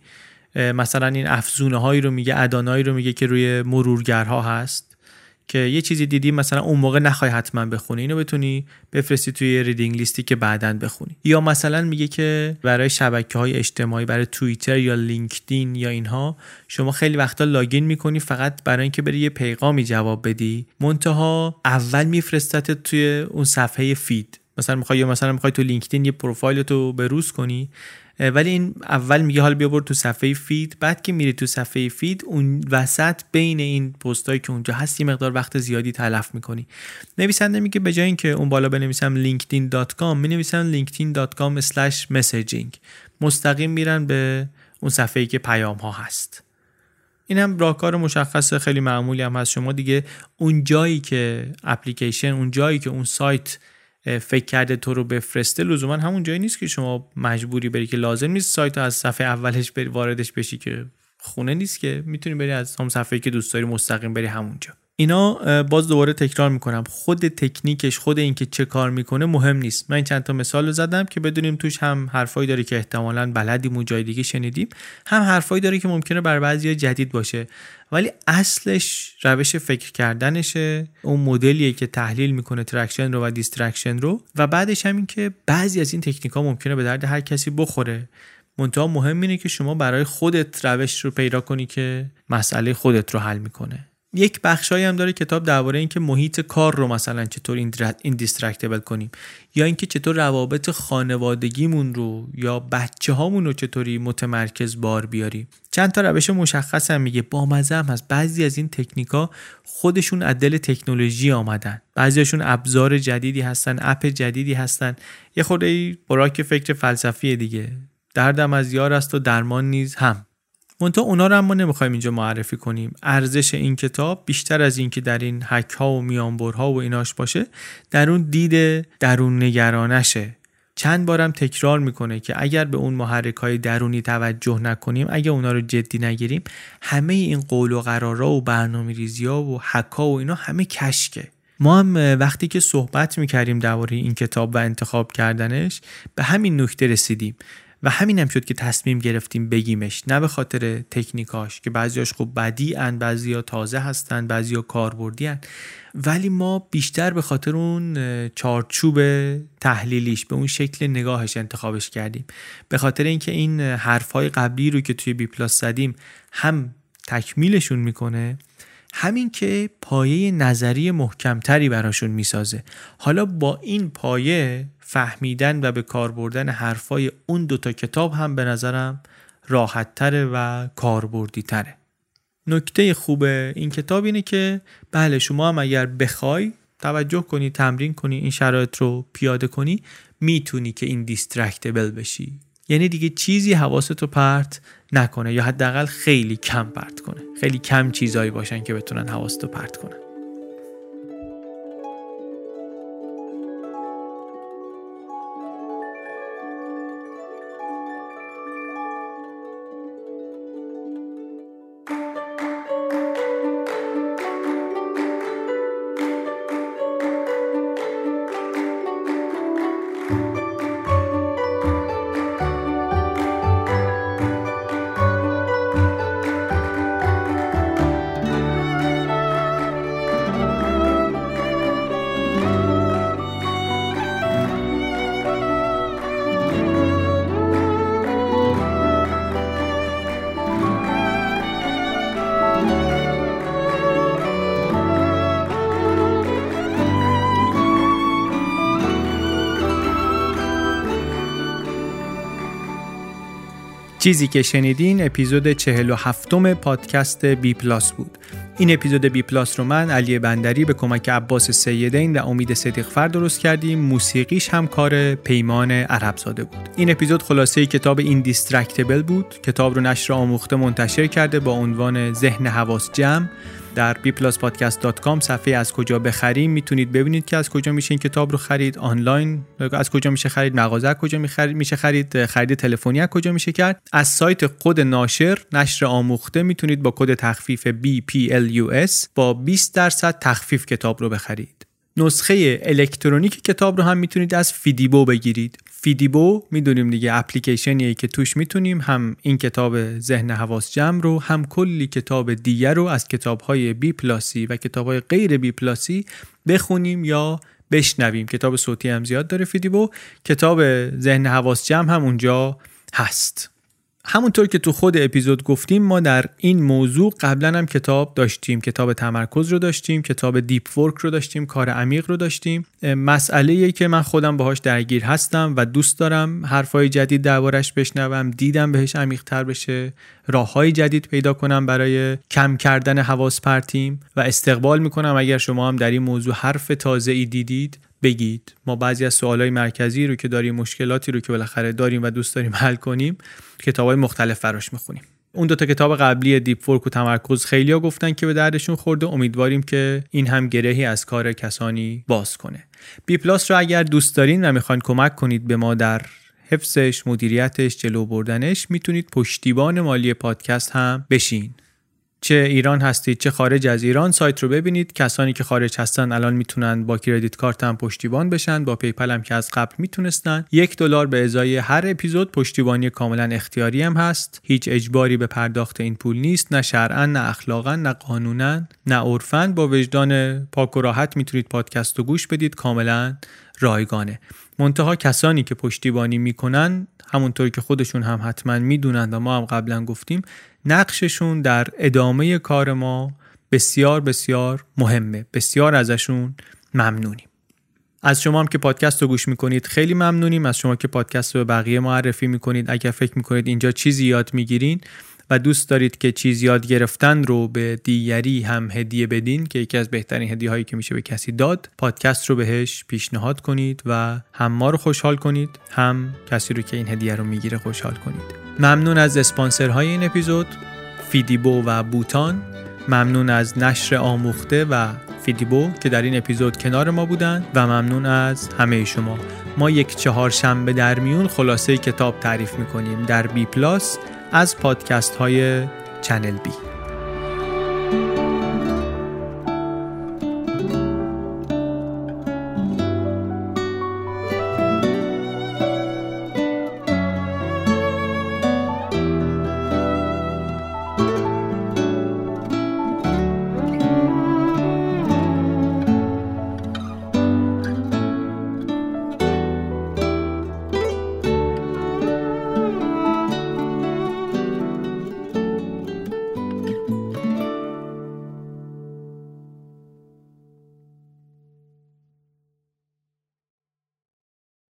مثلا این افزونه هایی رو میگه ادانایی رو میگه که روی مرورگرها هست. که یه چیزی دیدی مثلا اون موقع نخوای حتما بخونی اینو بتونی بفرستی توی ریدینگ لیستی که بعدا بخونی. یا مثلا میگه که برای شبکه های اجتماعی برای توییتر یا لینکدین یا اینها شما خیلی وقتا login می‌کنی فقط برای اینکه بری یه پیغامی جواب بدی. منتها اول میفرستت توی اون صفحه feed. مثلا می‌خوای مثلا می‌خوای تو لینکدین یه پروفایل تو بروز کنی ولی این اول میگه حالا بیا برو تو صفحه feed بعد که میری تو صفحه feed اون وسط بین این پستایی که اونجا هست یه مقدار وقت زیادی تلف می‌کنی. نویسنده میگه به جای اینکه اون بالا بنویسم linkedin.com می نویسم linkedin.com/messaging مستقیم میرن به اون صفحه‌ای که پیام ها هست. این هم راهکار مشخص خیلی معمولی هم هست. شما دیگه اون جایی که اپلیکیشن اون جایی که اون سایت فکر کرده تو رو بفرسته لزوما همون جایی نیست که شما مجبوری بری که لازم نیست سایت از صفحه اولش بری واردش بشی که خونه نیست که. می‌تونی بری از هم صفحه که دوست داری مستقیم بری همونجا. اینا باز دوباره تکرار می‌کنم. خود تکنیکش خود اینکه چه کار می‌کنه مهم نیست. من چند تا مثال رو زدم که بدونیم توش هم حرفایی داره که احتمالا بلدیم و جای دیگه شنیدیم. هم حرفایی داره که ممکنه برا بعضی جدید باشه. ولی اصلش روش فکر کردنشه. اون مدلیه که تحلیل می‌کنه traction رو و distraction رو. و بعدش هم این که بعضی از این تکنیک ها ممکنه به درد هر کسی بخوره. منتها مهم اینه که شما برای خودت روش رو پیدا کنی که مسئله خودت رو حل می‌کنه. یک بخشایی هم داره کتاب درباره اینکه محیط کار رو مثلا چطور indistractable کنیم یا اینکه چطور روابط خانوادگیمون رو یا بچه هامون رو چطوری متمرکز بار بیاریم. چند تا روش مشخص هم میگه. با مزه هم هست. بعضی از این تکنیکا خودشون عدل تکنولوژی آمدن. بعضیشون ابزار جدیدی هستن اپ جدیدی هستن. یه خورده براک فکر فلسفی دیگه. دردم از یار است و درمان نیز هم. منتها اونا رو هم نمی‌خوایم اینجا معرفی کنیم. ارزش این کتاب بیشتر از اینکه در این حک ها و میانبرها و ایناش باشه در اون دید درون نگرانشه. چند بارم تکرار می‌کنه که اگر به اون محرک های درونی توجه نکنیم اگر اونا رو جدی نگیریم همه این قول و قرارا و برنامه ریزی ها و حکا و اینا همه کشکه. ما هم وقتی که صحبت می‌کردیم درباره این کتاب و انتخاب کردنش به همین نکته رسیدیم. و همین هم شد که تصمیم گرفتیم بگیمش. نه به خاطر تکنیکاش که بعضیاش خب بدی ان بعضیا تازه هستن بعضیا کاربردی ان ولی ما بیشتر به خاطر اون چارچوب تحلیلیش به اون شکل نگاهش انتخابش کردیم. به خاطر اینکه این حرفهای قبلی رو که توی بی پلاس زدیم هم تکمیلشون می‌کنه همین که پایه نظری محکمتری براشون می‌سازه. حالا با این پایه فهمیدن و به کار بردن حرفای اون دوتا کتاب هم به نظرم راحتتره و کاربردی تره نکته خوب این کتاب اینه که بله شما هم اگر بخوای توجه کنی تمرین کنی این شرایط رو پیاده کنی می‌تونی که این دیسترکتبل بشی. یعنی دیگه چیزی حواستو پرت نکنه یا حداقل خیلی کم پرت کنه. خیلی کم چیزایی باشن که بتونن حواستو پرت کنن. چیزی که شنیدین اپیزود 47 پادکست بی پلاس بود. این اپیزود بی پلاس رو من علی بندری به کمک عباس سیدین و امید صدیق‌فر درست کردیم. موسیقیش هم کار پیمان عرب‌زاده بود. این اپیزود خلاصه کتاب Indistractable بود. کتاب رو نشر آموخته منتشر کرده با عنوان ذهن حواس جمع. در bpluspodcast.com صفحه از کجا بخریم می‌تونید ببینید که از کجا میشه این کتاب رو خرید آنلاین از کجا میشه خرید مغازه از کجا میشه خرید خرید تلفنی از کجا میشه کرد. از سایت خود ناشر نشر آموخته می‌تونید با کد تخفیف BPLUS با 20 درصد تخفیف کتاب رو بخرید. نسخه الکترونیک کتاب رو هم می‌تونید از فیدیبو بگیرید. فیدیبو می‌دونیم دیگه اپلیکیشنیه که توش می‌تونیم هم این کتاب ذهن حواس جمع رو هم کلی کتاب دیگر رو از کتاب های بی پلاسی و کتاب های غیر بی پلاسی بخونیم یا بشنویم. کتاب صوتی هم زیاد داره فیدیبو. کتاب ذهن حواس جمع هم اونجا هست. همونطور که تو خود اپیزود گفتیم ما در این موضوع قبلا هم کتاب داشتیم. کتاب تمرکز رو داشتیم کتاب Deep Work رو داشتیم کار عمیق رو داشتیم. مسئله که من خودم باهاش درگیر هستم و دوست دارم حرفای جدید دربارش بشنوم دیدم بهش عمیق تر بشه راه های جدید پیدا کنم برای کم کردن حواس پرتیم و استقبال می‌کنم اگر شما هم در این موضوع حرف تازه ای دیدید. بگید. ما بعضی از سوالای مرکزی رو که داریم مشکلاتی رو که بالاخره داریم و دوست داریم حل کنیم های مختلف براش می‌خونیم. اون دو تا کتاب قبلی Deep Work و تمرکز خیلیا گفتن که به دردشون خورده. امیدواریم که این هم گرهی از کار کسانی باز کنه. بی پلاس رو اگر دوست دارین و می‌خواین کمک کنید به ما در حفظش مدیریتش جلو بردنش می‌تونید پشتیبان مالی پادکست هم بشین. چه ایران هستید چه خارج از ایران سایت رو ببینید. کسانی که خارج هستن الان می‌تونن با credit card هم پشتیبان بشن. با PayPal هم که از قبل می‌تونستن. یک دلار به ازای هر اپیزود پشتیبانی کاملا اختیاری هم هست. هیچ اجباری به پرداخت این پول نیست. نه شرعا نه اخلاقا نه قانونا نه عرفا. با وجدان پاک و راحت می‌تونید پادکست رو گوش بدید. کاملا رایگانه. منتها کسانی که پشتیبانی می‌کنن همونطوری که خودشون هم حتما می‌دونن و ما هم قبلا گفتیم نقششون در ادامه کار ما بسیار بسیار مهمه. بسیار ازشون ممنونیم. از شما هم که پادکست رو گوش می‌کنید خیلی ممنونیم. از شما که پادکست رو به بقیه معرفی می‌کنید اگر فکر می‌کنید اینجا چیزی یاد می‌گیرین و دوست دارید که چیز یاد گرفتن رو به دیگری هم هدیه بدین که یکی از بهترین هدیه هایی که میشه به کسی داد پادکست رو بهش پیشنهاد کنید و هم ما رو خوشحال کنید هم کسی رو که این هدیه رو می‌گیره خوشحال کنید. ممنون از اسپانسرهای این اپیزود فیدیبو و بوتان. ممنون از نشر آموخته و فیدیبو که در این اپیزود کنار ما بودن. و ممنون از همه شما. ما یک چهارشنبه در میون خلاصه کتاب تعریف می‌کنیم. در بی پلاس از پادکست های چنل بی.